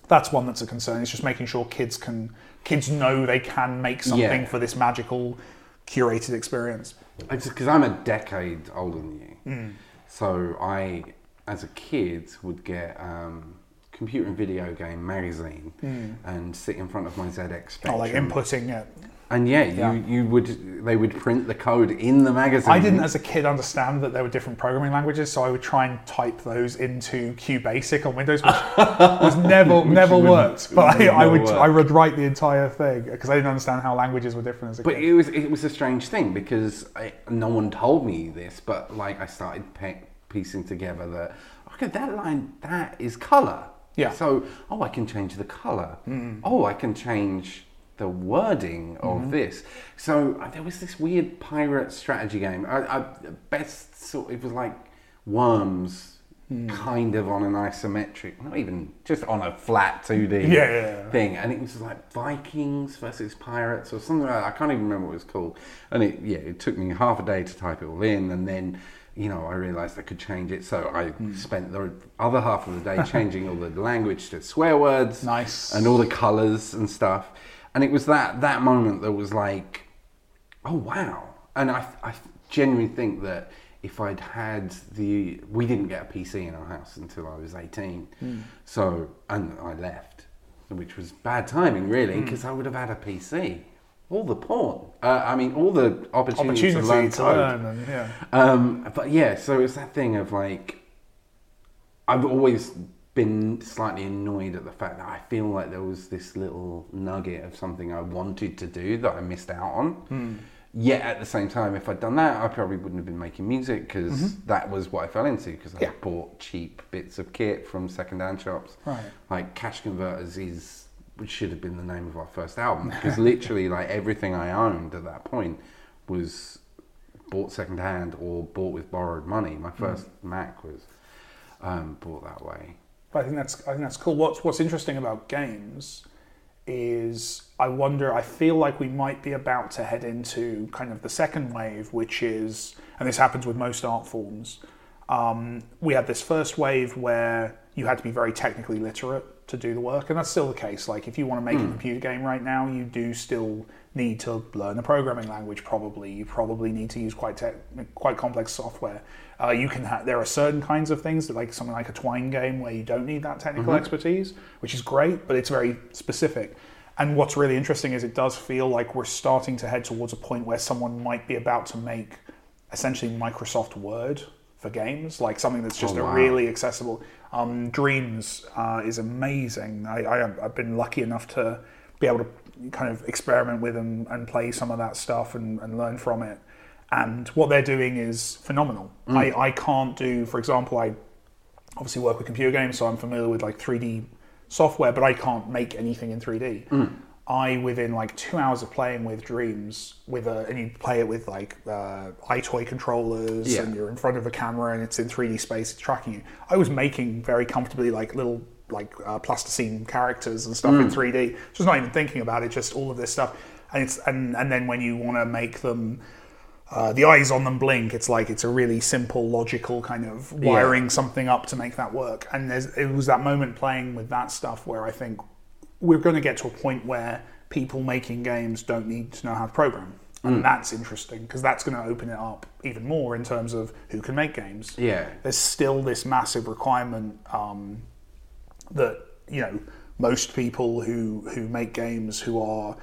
that's one that's a concern. It's just making sure kids can kids know they can make something Yeah. for this magical curated experience. because I'm a decade older than you, Hmm. so I, as a kid, would get um, computer and video game magazine and sit in front of my ZX Spectrum. Hmm. like inputting it. And yeah, Yeah. you you would they would print the code in the magazine. I didn't, as a kid, understand that there were different programming languages, so I would try and type those into QBasic on Windows, which was never never worked. But I, would I would work. I would write the entire thing because I didn't understand how languages were different as a But kid. it was it was a strange thing because I, no one told me this, but like I started pe- piecing together that okay, that line that is color. Yeah. So oh, I can change the color. Mm. Oh, I can change the wording of this. So uh, there was this weird pirate strategy game. I, I best sort it was like Worms. Kind of on an isometric, not even just on a flat 2D Yeah, yeah, yeah. thing, and it was like Vikings versus pirates or something like that. I can't even remember what it was called. And it, yeah, it took me half a day to type it all in, and then, you know, I realised I could change it. So I Hmm. spent the other half of the day changing all the language to swear words, Nice. and all the colours and stuff. And it was that that moment that was like, oh wow! And I I genuinely think that if I'd had the we didn't get a PC in our house until I was eighteen, so and I left, which was bad timing really because I would have had a PC. All the porn, uh, I mean, all the opportunities to learn code. learn, and yeah. Um, but yeah, so it's that thing of like, I've always been slightly annoyed at the fact that I feel like there was this little nugget of something I wanted to do that I missed out on. Hmm. Yet at the same time, if I'd done that, I probably wouldn't have been making music because Mm-hmm. that was what I fell into because I Yeah. bought cheap bits of kit from second-hand shops. Right. Like Cash Converters is which should have been the name of our first album because literally like everything I owned at that point was bought secondhand or bought with borrowed money. My first Mac was um, bought that way. But I think that's I think that's cool. What's what's interesting about games is I wonder. I feel like we might be about to head into kind of the second wave, which is, and this happens with most art forms. Um, we had this first wave where you had to be very technically literate to do the work, and that's still the case. Like if you want to make a computer game right now, you do still need to learn a programming language. Probably you probably need to use quite tech quite complex software. Uh, you can ha- there are certain kinds of things that like something like a Twine game where you don't need that technical expertise, which is great, but it's very specific. And what's really interesting is it does feel like we're starting to head towards a point where someone might be about to make essentially Microsoft Word for games, like something that's just Oh, a really accessible. Um, Dreams uh, is amazing. I, I, I've been lucky enough to be able to kind of experiment with and, and play some of that stuff and, and learn from it. And what they're doing is phenomenal. I, I can't do, for example, I obviously work with computer games, so I'm familiar with like 3D software, but I can't make anything in 3D. Mm. I within like two hours of playing with Dreams with a and you play it with like uh, EyeToy controllers Yeah. and you're in front of a camera and it's in 3D space, it's tracking you. I was making very comfortably like little like uh, plasticine characters and stuff in 3D. Just not even thinking about it, just all of this stuff. And it's and and then when you want to make them uh, the eyes on them blink. It's like it's a really simple, logical kind of wiring something up to make that work. And there's, it was that moment playing with that stuff where I think we're going to get to a point where people making games don't need to know how to program. And that's interesting because that's going to open it up even more in terms of who can make games. Yeah. There's still this massive requirement um, that you know most people who who make games who are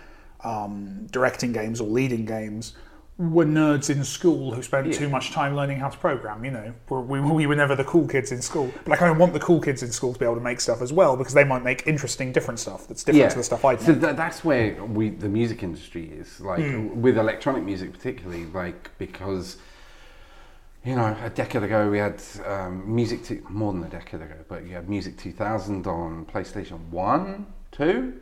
um, directing games or leading games were nerds in school who spent too much time learning how to program. You know, we, we, we were never the cool kids in school, but I kind of want the cool kids in school to be able to make stuff as well because they might make interesting, different stuff that's different to the stuff I do. So tha- that's where we the music industry is like Hmm. with electronic music particularly like because you know a decade ago we had um, music to, more than a decade ago but you had music 2000 on PlayStation 1 2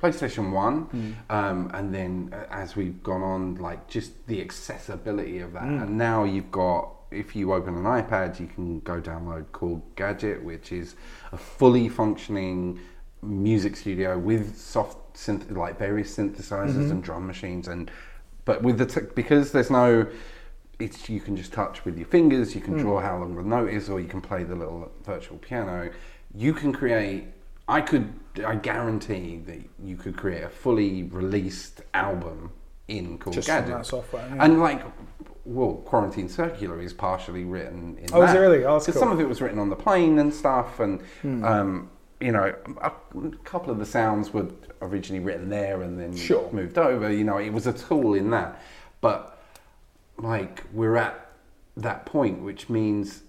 PlayStation 1 Hmm. um, and then uh, as we've gone on like just the accessibility of that Hmm. and now you've got if you open an iPad you can go download Korg Gadget which is a fully functioning music studio with soft synth like various synthesizers Mm-hmm. and drum machines and but with the t- because there's no it's you can just touch with your fingers you can Hmm. draw how long the note is or you can play the little virtual piano you can create i could i guarantee that you could create a fully released album in Korg Just gadget that software, yeah. and like well quarantine circular is partially written in Oh, is that. it really? Oh, Because cool. some of it was written on the plane and stuff and Hmm. um, you know a, a couple of the sounds were originally written there and then Sure. moved over you know it was a tool in that but like we're at that point which means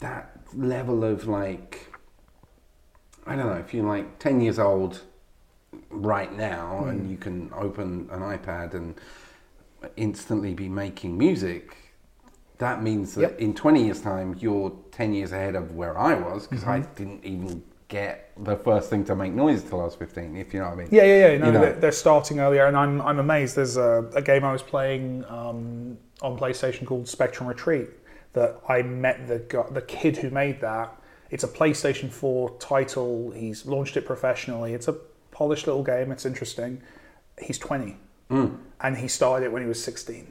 that level of like i don't know if you're like 10 years old right now Hmm. and you can open an ipad and instantly be making music that means that Yep. in 20 years time you're 10 years ahead of where i was because i Mm-hmm. didn't even get the first thing to make noise till i was 15 if you know what i mean Yeah, yeah, yeah. No, You know. they're, they're starting earlier, and I'm I'm amazed. There's a, a game I was playing um, on PlayStation called Spectrum Retreat that I met the the kid who made that. It's a PlayStation 4 title. He's launched it professionally. It's a polished little game. It's interesting. He's 20, and he started it when he was 16.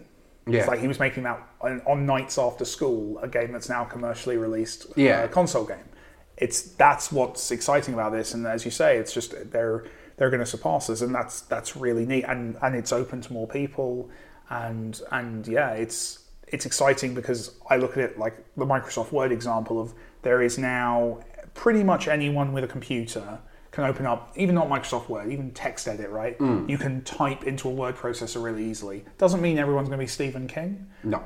Hmm. Yeah. It's like he was making that on, on nights after school, a game that's now commercially released, Yeah. uh, console game. It's that's what's exciting about this, and as you say, it's just they're they're going to surpass us, and that's that's really neat, and and it's open to more people, and and yeah, it's it's exciting because I look at it like the Microsoft Word example of there is now pretty much anyone with a computer can open up even not Microsoft Word, even text edit, right? You can type into a word processor really easily. Doesn't mean everyone's going to be Stephen King, no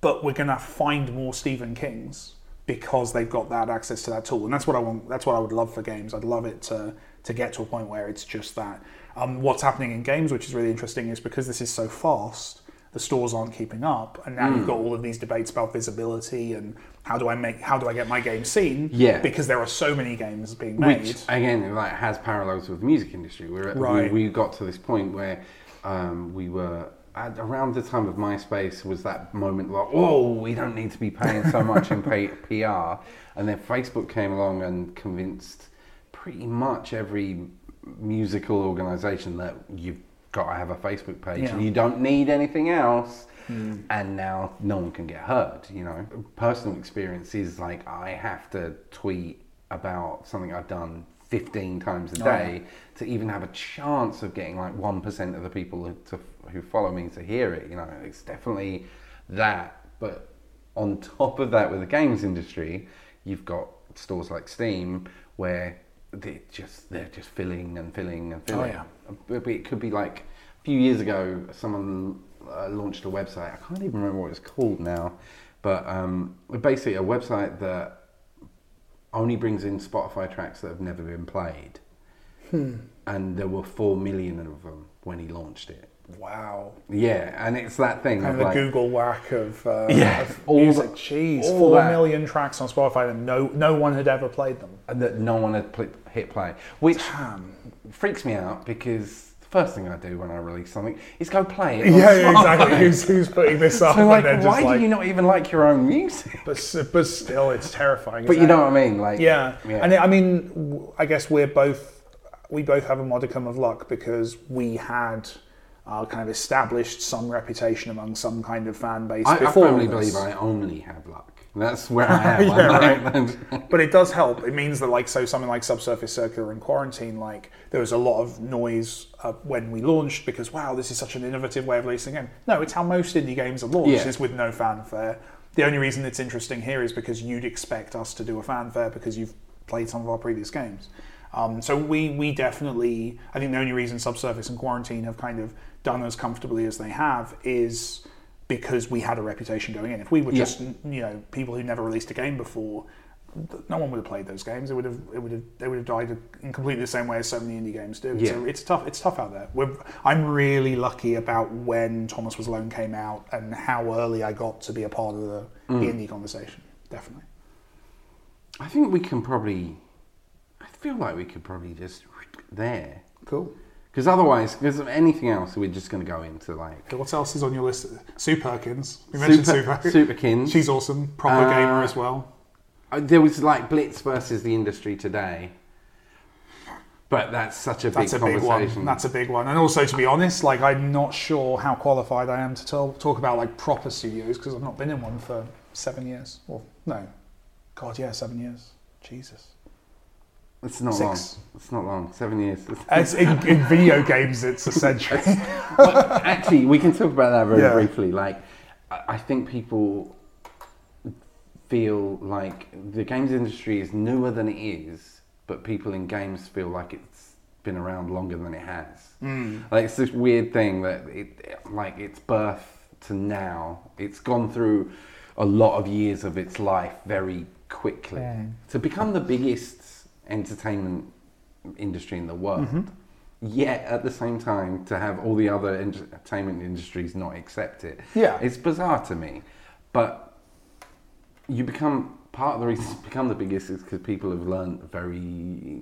but we're going to find more Stephen Kings because they've got that access to that tool, and that's what I want. That's what I would love for games. I'd love it to to get to a point where it's just that. Um, what's happening in games, which is really interesting, is because this is so fast, the stores aren't keeping up, and now you've got all of these debates about visibility and how do I make how do I get my game seen? Yeah. because there are so many games being made. Which again, like has parallels with the music industry. We're at, Right. we, we got to this point where um, we were at, around the time of MySpace was that moment like, oh, we don't need to be paying so much in pay, PR, and then Facebook came along and convinced pretty much every musical organization that you've got to have a Facebook page. Yeah. You don't need anything else. Hmm. And now no one can get heard, you know. Personal experience is like I have to tweet about something I've done 15 times a Oh, day to even have a chance of getting like 1% of the people who, to, who follow me to hear it, you know. It's definitely that. But on top of that, with the games industry, you've got stores like Steam where they just they're just filling and filling and filling. Oh, yeah. It could be like a few years ago, someone uh, launched a website. I can't even remember what it's called now, but um, basically a website that only brings in Spotify tracks that have never been played. Hmm. And there were four million of them when he launched it. Wow. Yeah, and it's that thing Kind of the like, Google whack of, uh, Yeah, of all music. the- Jeez, all four that. million tracks on Spotify and no no one had ever played them. And that no one had pl- hit play, which freaks me out because the first thing I do when I release something is go play it. Yeah, yeah, exactly. Who's, who's putting this up? So like, and why just like, do you not even like your own music? But, but still, it's terrifying. But you know what I mean, like Yeah. yeah. and I mean, I guess we're both we both have a modicum of luck because we had uh, kind of established some reputation among some kind of fan base I, I firmly believe I only have luck. That's where I am. Yeah, right. But it does help. It means that, like, so something like Subsurface Circular in quarantine, like, there was a lot of noise uh, when we launched because, wow, this is such an innovative way of releasing a game. No, it's how most indie games are launched, Yeah. is with no fanfare. The only reason it's interesting here is because you'd expect us to do a fanfare because you've played some of our previous games. Um, so we we definitely, I think the only reason Subsurface and Quarantine have kind of done as comfortably as they have is because we had a reputation going in. If we were Yeah. just you know people who never released a game before, no one would have played those games. It would have, it would have, they would have died in completely the same way as so many indie games do. Yeah. a- it's tough. It's tough out there. We're, I'm really lucky about when Thomas Was Alone came out and how early I got to be a part of the, Mm. the indie conversation. Definitely. I think we can probably. I feel like we could probably just there Cool. Because otherwise, because of anything else, we're just going to go into like what else is on your list? Sue Perkins. We mentioned Sue Super, Perkins. She's awesome. Proper Uh, gamer as well. Uh, There was like Blitz versus the industry today, but that's such a That's a big big conversation. one. That's a big one. And also, to be honest, like I'm not sure how qualified I am to tell, talk about like proper studios because I've not been in one for seven years. Well, no, God, yeah, seven years. Jesus. It's not six. long. It's not long. Seven years. As in, in video games, it's a century. But actually, we can talk about that very Yeah. briefly. Like, I I think people feel like the games industry is newer than it is, but people in games feel like it's been around longer than it has. Hmm. Like, it's this weird thing that it, like, its birth to now, it's gone through a lot of years of its life very quickly. To become the biggest entertainment industry in the world, Mm-hmm. yet at the same time to have all the other entertainment industries not accept it. Yeah. It's bizarre to me. But you become part of the reason become the biggest is because people have learned very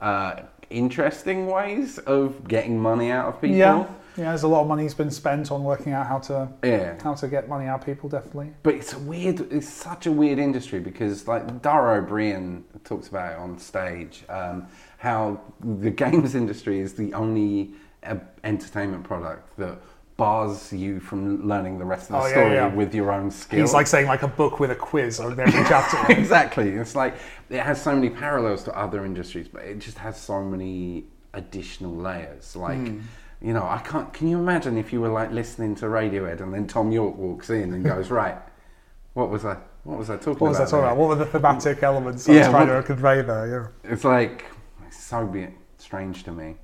uh, interesting ways of getting money out of people. yeah, yeah. There's a lot of money's been spent on working out how to Yeah. how to get money out of people. Definitely. But it's a weird. It's such a weird industry because, like, Dara Ó Briain talks about it on stage, um, how the games industry is the only uh, entertainment product that bars you from learning the rest of the Oh, story yeah. with your own skill. He's like saying like a book with a quiz on every chapter. exactly. It's like it has so many parallels to other industries, but it just has so many additional layers. Like, Hmm. You know, I can't. Can you imagine if you were like listening to Radiohead and then Thom Yorke walks in and goes, "Right, what was I? What was I talking about? What was I talking there?" about? What were the thematic elements I was trying what- to convey there? Yeah. It's like it's so strange to me.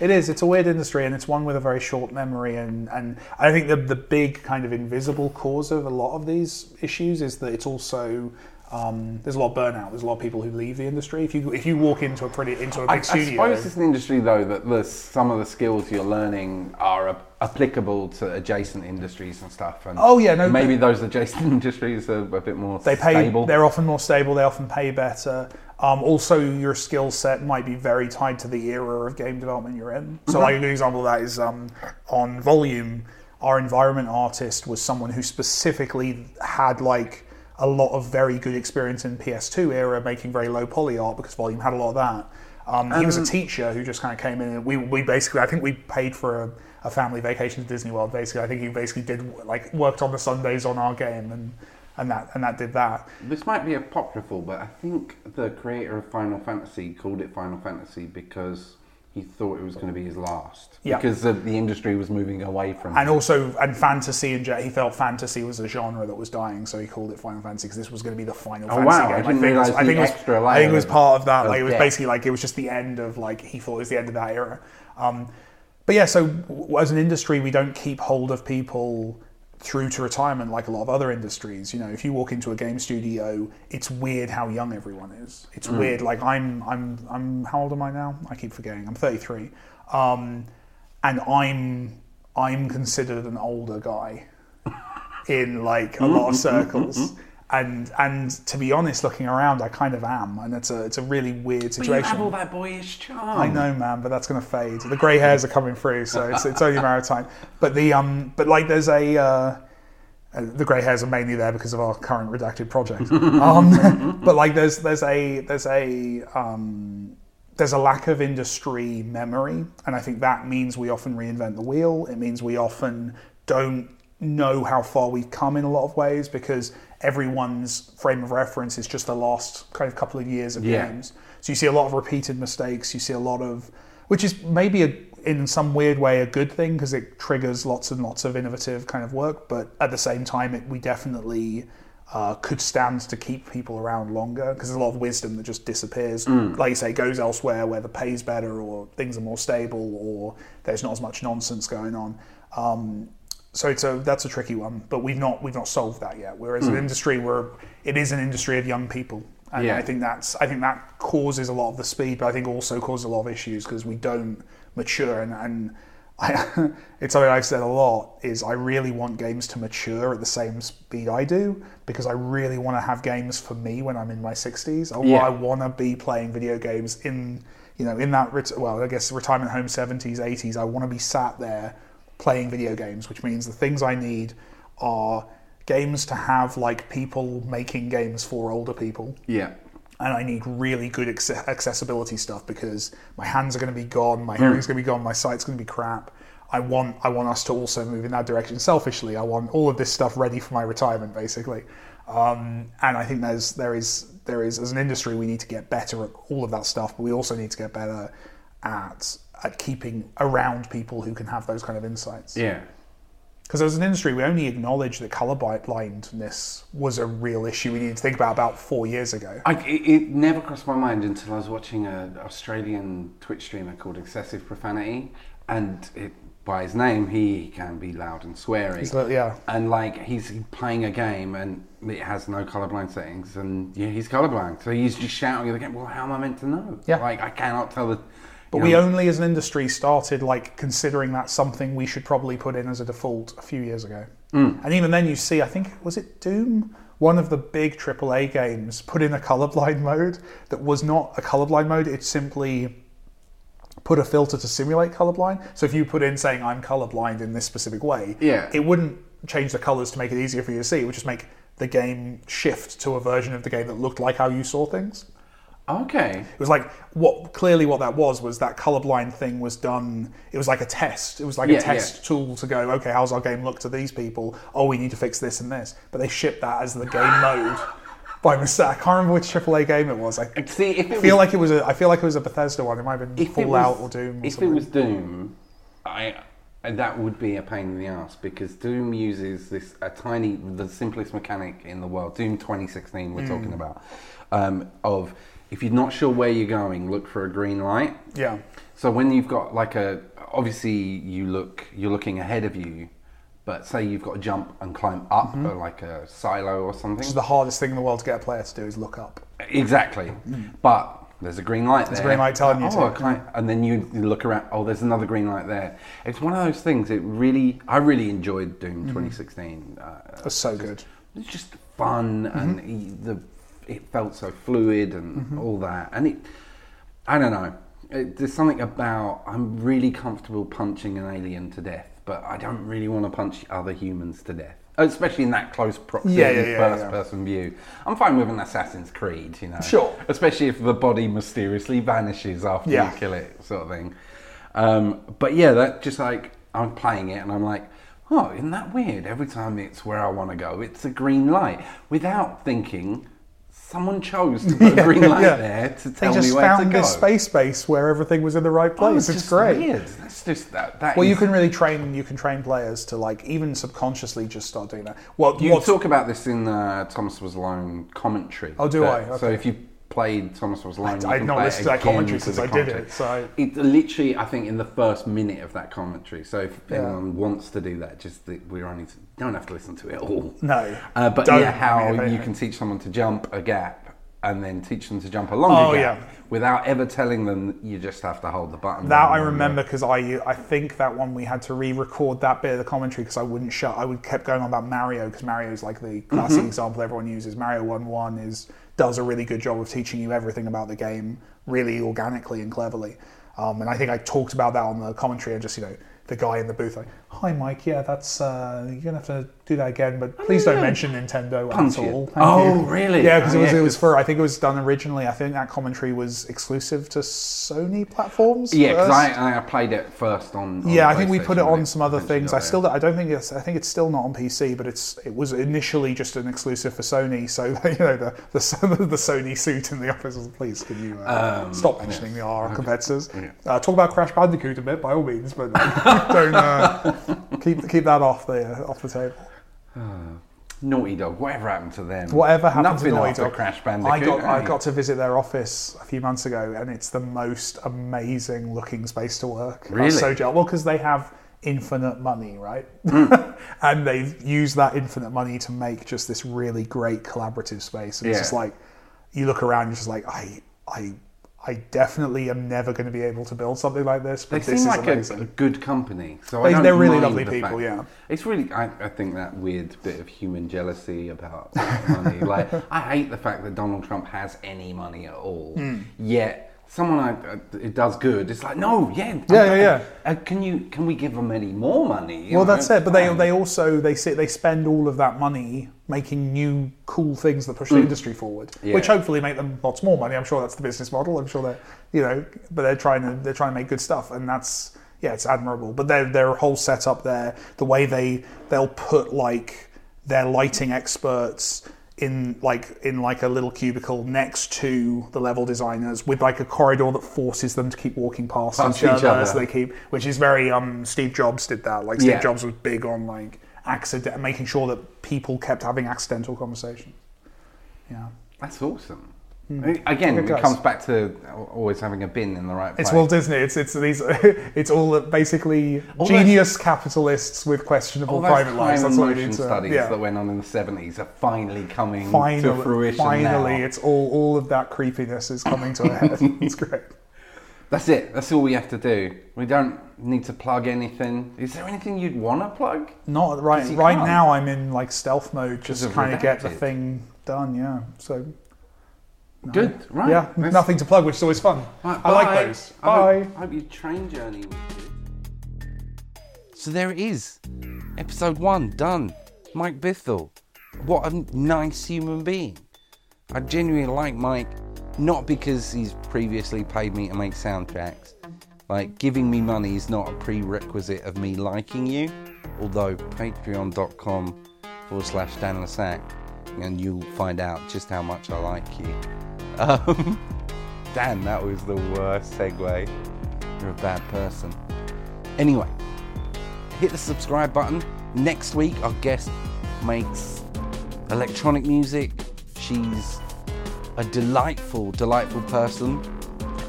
It is. It's a weird industry, and it's one with a very short memory. And, and I think the the big kind of invisible cause of a lot of these issues is that it's also um, there's a lot of burnout. There's a lot of people who leave the industry. If you if you walk into a pretty into a big I, I suppose it's an industry though that the, some of the skills you're learning are ap- applicable to adjacent industries and stuff. And Oh, yeah, no, maybe those adjacent industries are a bit more they pay. stable. They're often more stable. They often pay better. Um, also, your skill set might be very tied to the era of game development you're in. So, like a good example of that is um, on Volume. Our environment artist was someone who specifically had like a lot of very good experience in PS2 era making very low poly art because Volume had a lot of that. Um, he was a teacher who just kind of came in and we, we basically, I think we paid for a, a family vacation to Disney World. Basically, I think he basically did like worked on the Sundays on our game and and that and that did that. This might be apocryphal, but I think the creator of Final Fantasy called it Final Fantasy because he thought it was going to be his last. Yeah. Because the, the industry was moving away from And it. also, and fantasy and he felt fantasy was a genre that was dying, so he called it Final Fantasy because this was going to be the final Oh, fantasy wow, I didn't think, it was- realise I think it was, I think it was part of that. of Like it was depth. basically like it was just the end of like he thought it was the end of that era. Um, but yeah, so as an industry, we don't keep hold of people through to retirement like a lot of other industries. You know, if you walk into a game studio, it's weird how young everyone is. It's weird. Like I'm, I'm, I'm. How old am I now? I keep forgetting. I'm 33. Um, and I'm I'm considered an older guy in like a lot of circles. And and to be honest, looking around, I kind of am, and it's a it's a really weird But you situation. have all that boyish charm. I know, man, but that's going to fade. The grey hairs are coming through, so it's, it's only a matter of time. But the um, but like there's a uh, uh, the grey hairs are mainly there because of our current redacted project. um, but like there's there's a there's a um, there's a lack of industry memory, and I think that means we often reinvent the wheel. It means we often don't know how far we've come in a lot of ways because everyone's frame of reference is just the last kind of couple of years of Yeah. games. So you see a lot of repeated mistakes. You see a lot of, which is maybe a, in some weird way a good thing because it triggers lots and lots of innovative kind of work. But at the same time, it, we definitely uh, could stand to keep people around longer because there's a lot of wisdom that just disappears. Like you say, goes elsewhere where the pay's better or things are more stable or there's not as much nonsense going on. Um, so it's a that's a tricky one, but we've not we've not solved that yet. Whereas an hmm. industry where it is an industry of young people, and Yeah. I think that's I think that causes a lot of the speed, but I think also causes a lot of issues because we don't mature and and I, it's something I've said a lot is I really want games to mature at the same speed I do because I really want to have games for me when I'm in my 60s. I, Yeah. I want to be playing video games in you know in that ret- well I guess retirement home 70s 80s. I want to be sat there playing video games, which means the things I need are games to have like people making games for older people Yeah. and I need really good acce- accessibility stuff because my hands are going to be gone, my hearing's going to be gone, my sight's going to be crap. I want I want us to also move in that direction. Selfishly, I want all of this stuff ready for my retirement, basically. Um, and I think there's there is there is as an industry we need to get better at all of that stuff, but we also need to get better at at keeping around people who can have those kind of insights. Yeah. Because as an industry, we only acknowledged that colour blindness was a real issue we needed to think about about four years ago. I, it, it never crossed my mind until I was watching an Australian Twitch streamer called Excessive Profanity, and it, by his name, he can be loud and sweary. Like- yeah. And like he's playing a game and it has no colorblind settings, and yeah, he's colorblind, so he's just shouting at the game. Well, how am I meant to know? Yeah. Like I cannot tell the. But you we only, as an industry, started like considering that something we should probably put in as a default a few years ago. Mm. And even then, you see, I think was it Doom, one of the big AAA games, put in a colorblind mode that was not a colorblind mode. It simply put a filter to simulate colorblind. So if you put in saying I'm colorblind in this specific way, Yeah. it wouldn't change the colors to make it easier for you to see. It would just make the game shift to a version of the game that looked like how you saw things. Okay. It was like what clearly what that was was that colorblind thing was done. It was like a test. It was like Yeah, a test tool to go. Okay, how's our game look to these people? Oh, we need to fix this and this. But they shipped that as the game mode by mistake. I can't remember which AAA game it was. I See, if it feel was, like it was a. I feel like it was a Bethesda one. It might have been Fallout was, or Doom. Or if something. it was Doom, I that would be a pain in the ass because Doom uses this a tiny, the simplest mechanic in the world. Doom 2016, we're Hmm. talking about, um, of if you're not sure where you're going, look for a green light. yeah, So when you've got like a, obviously you look, you're looking ahead of you, but say you've got to jump and climb up Mm-hmm. or like a silo or something. which is the hardest thing in the world to get a player to do is look up. Exactly. But there's a green light there. a green light telling you oh, to. And then you look around, oh, there's another green light there. It's one of those things, it really, I really enjoyed Doom 2016. Uh, That's so good. it's just fun and the, it felt so fluid and all that. And it, I don't know, it, there's something about, I'm really comfortable punching an alien to death, but I don't really want to punch other humans to death. Especially in that close proximity, Yeah, yeah, yeah, first person view. I'm fine with an Assassin's Creed, you know. Sure. Especially if the body mysteriously vanishes after you kill it, sort of thing. Um, but yeah, that just like I'm playing it and I'm like, oh, isn't that weird? Every time it's where I want to go, it's a green light. Without thinking, someone chose to put a green light yeah. there to They tell just me where to found go. this space base where everything was in the right Oh, place. it's just great. Weird. That's just that. that Well, you can really train. You can train players to like even subconsciously just start doing that. Well, You what's- talk about this in uh, Thomas Was Alone commentary. Oh, do I? So if you played Thomas Was Alone, you I'd not listened to that commentary since I did it, so I- It literally, I think, in the first minute of that commentary. So if Yeah. anyone wants to do that, just we're only don't have to listen to it all. No. Uh, but Don't. yeah, how I you can teach someone to jump a gap and then teach them to jump a longer Oh, gap yeah. without ever telling them you just have to hold the button. That I remember because I I think that one we had to re-record that bit of the commentary because I wouldn't shut. I would kept going on about Mario because Mario is like the classic Mm-hmm. example everyone uses. Mario One One is does a really good job of teaching you everything about the game really organically and cleverly. Um, and I think I talked about that on the commentary and just you know the guy in the booth like, "Hi Mike, yeah, that's uh, you're gonna have to do that again, but please don't mention Nintendo Punch at all." Oh, you." really? Yeah, because Oh, it was yeah, it was for I think it was done originally. I think that commentary was exclusive to Sony platforms. Yeah, because. I, I played it first on. on Yeah, I think we put it on some other things. I still, I don't think it's. I think it's still not on PC, but it's. It was initially just an exclusive for Sony. So you know the the, the Sony suit in the office was, please, can you uh, Um, stop mentioning the our competitors? Uh, talk about Crash Bandicoot a bit, by all means, but don't uh, keep keep that off the off the table. Naughty Dog. Whatever happened to them? Whatever happened Nothing to Naughty Dog? Crash Bandicoot. I got I eh? got to visit their office a few months ago, and it's the most amazing looking space to work. Really? so jealous. Well, because they have infinite money, right? Hmm. and they've used that infinite money to make just this really great collaborative space. And it's just like you look around, you're just like, I, I, I definitely am never going to be able to build something like this. They this seem is like a, amazing. a good company. So They- they're really lovely people, fact- yeah. It's really, I, I think that weird bit of human jealousy about money. like, I hate the fact that Donald Trump has any money at all. Hmm. Yet, someone I, uh, it does good. It's like, no, yeah, Yeah, yeah, yeah. Uh, can you, can we give them any more money? Well, know, that's it. But they they also they sit they spend all of that money making new cool things that push the industry forward, Mm. Yeah. which hopefully make them lots more money. I'm sure that's the business model. I'm sure that you know, but they're trying to they're trying to make good stuff, and that's yeah, it's admirable. But their their whole setup there, the way they they'll put like their lighting experts in like in like a little cubicle next to the level designers with like a corridor that forces them to keep walking past, Past each, each other, other. so they keep which is very um Steve Jobs did that like Steve Yeah. Jobs was big on like accident making sure that people kept having accidental conversations. Yeah. That's awesome. Hmm. Again, Good it comes back to always having a bin in the right place. it's Walt Disney. It's it's these it's all basically All genius capitalists with questionable those private lives. That's what need to studies yeah. that went on in the 70s are finally coming to finally fruition finally now. it's all all of that creepiness is coming to a head. It's great That's it. That's all we have to do. We don't need to plug anything. Is there anything you'd want to plug? Not right. Right can't. now, I'm in like stealth mode, just of trying to get the thing done. Yeah. So Good, right? yeah, Let's- nothing to plug, which is always fun. Right, I like bye. those. I Bye. hope, I hope your train journey was good. So there it is. Episode one done. Mike Bithell. What a nice human being. I genuinely like Mike, not because he's previously paid me to make soundtracks. Like, giving me money is not a prerequisite of me liking you, although patreon.com forward slash Dan le Sac, and you'll find out just how much I like you. Um, Dan, that was the worst segue. You're a bad person. Anyway, hit the subscribe button. Next week, our guest makes electronic music. She's a delightful, delightful person.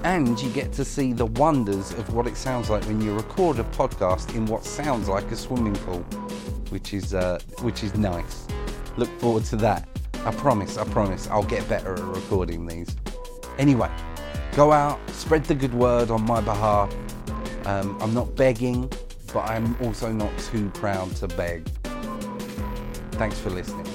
And you get to see the wonders of what it sounds like when you record a podcast in what sounds like a swimming pool, which is uh, which is nice. Look forward to that. I promise, I promise, I'll get better at recording these. Anyway, go out, spread the good word on my behalf. Um, I'm not begging, but I'm also not too proud to beg. Thanks for listening.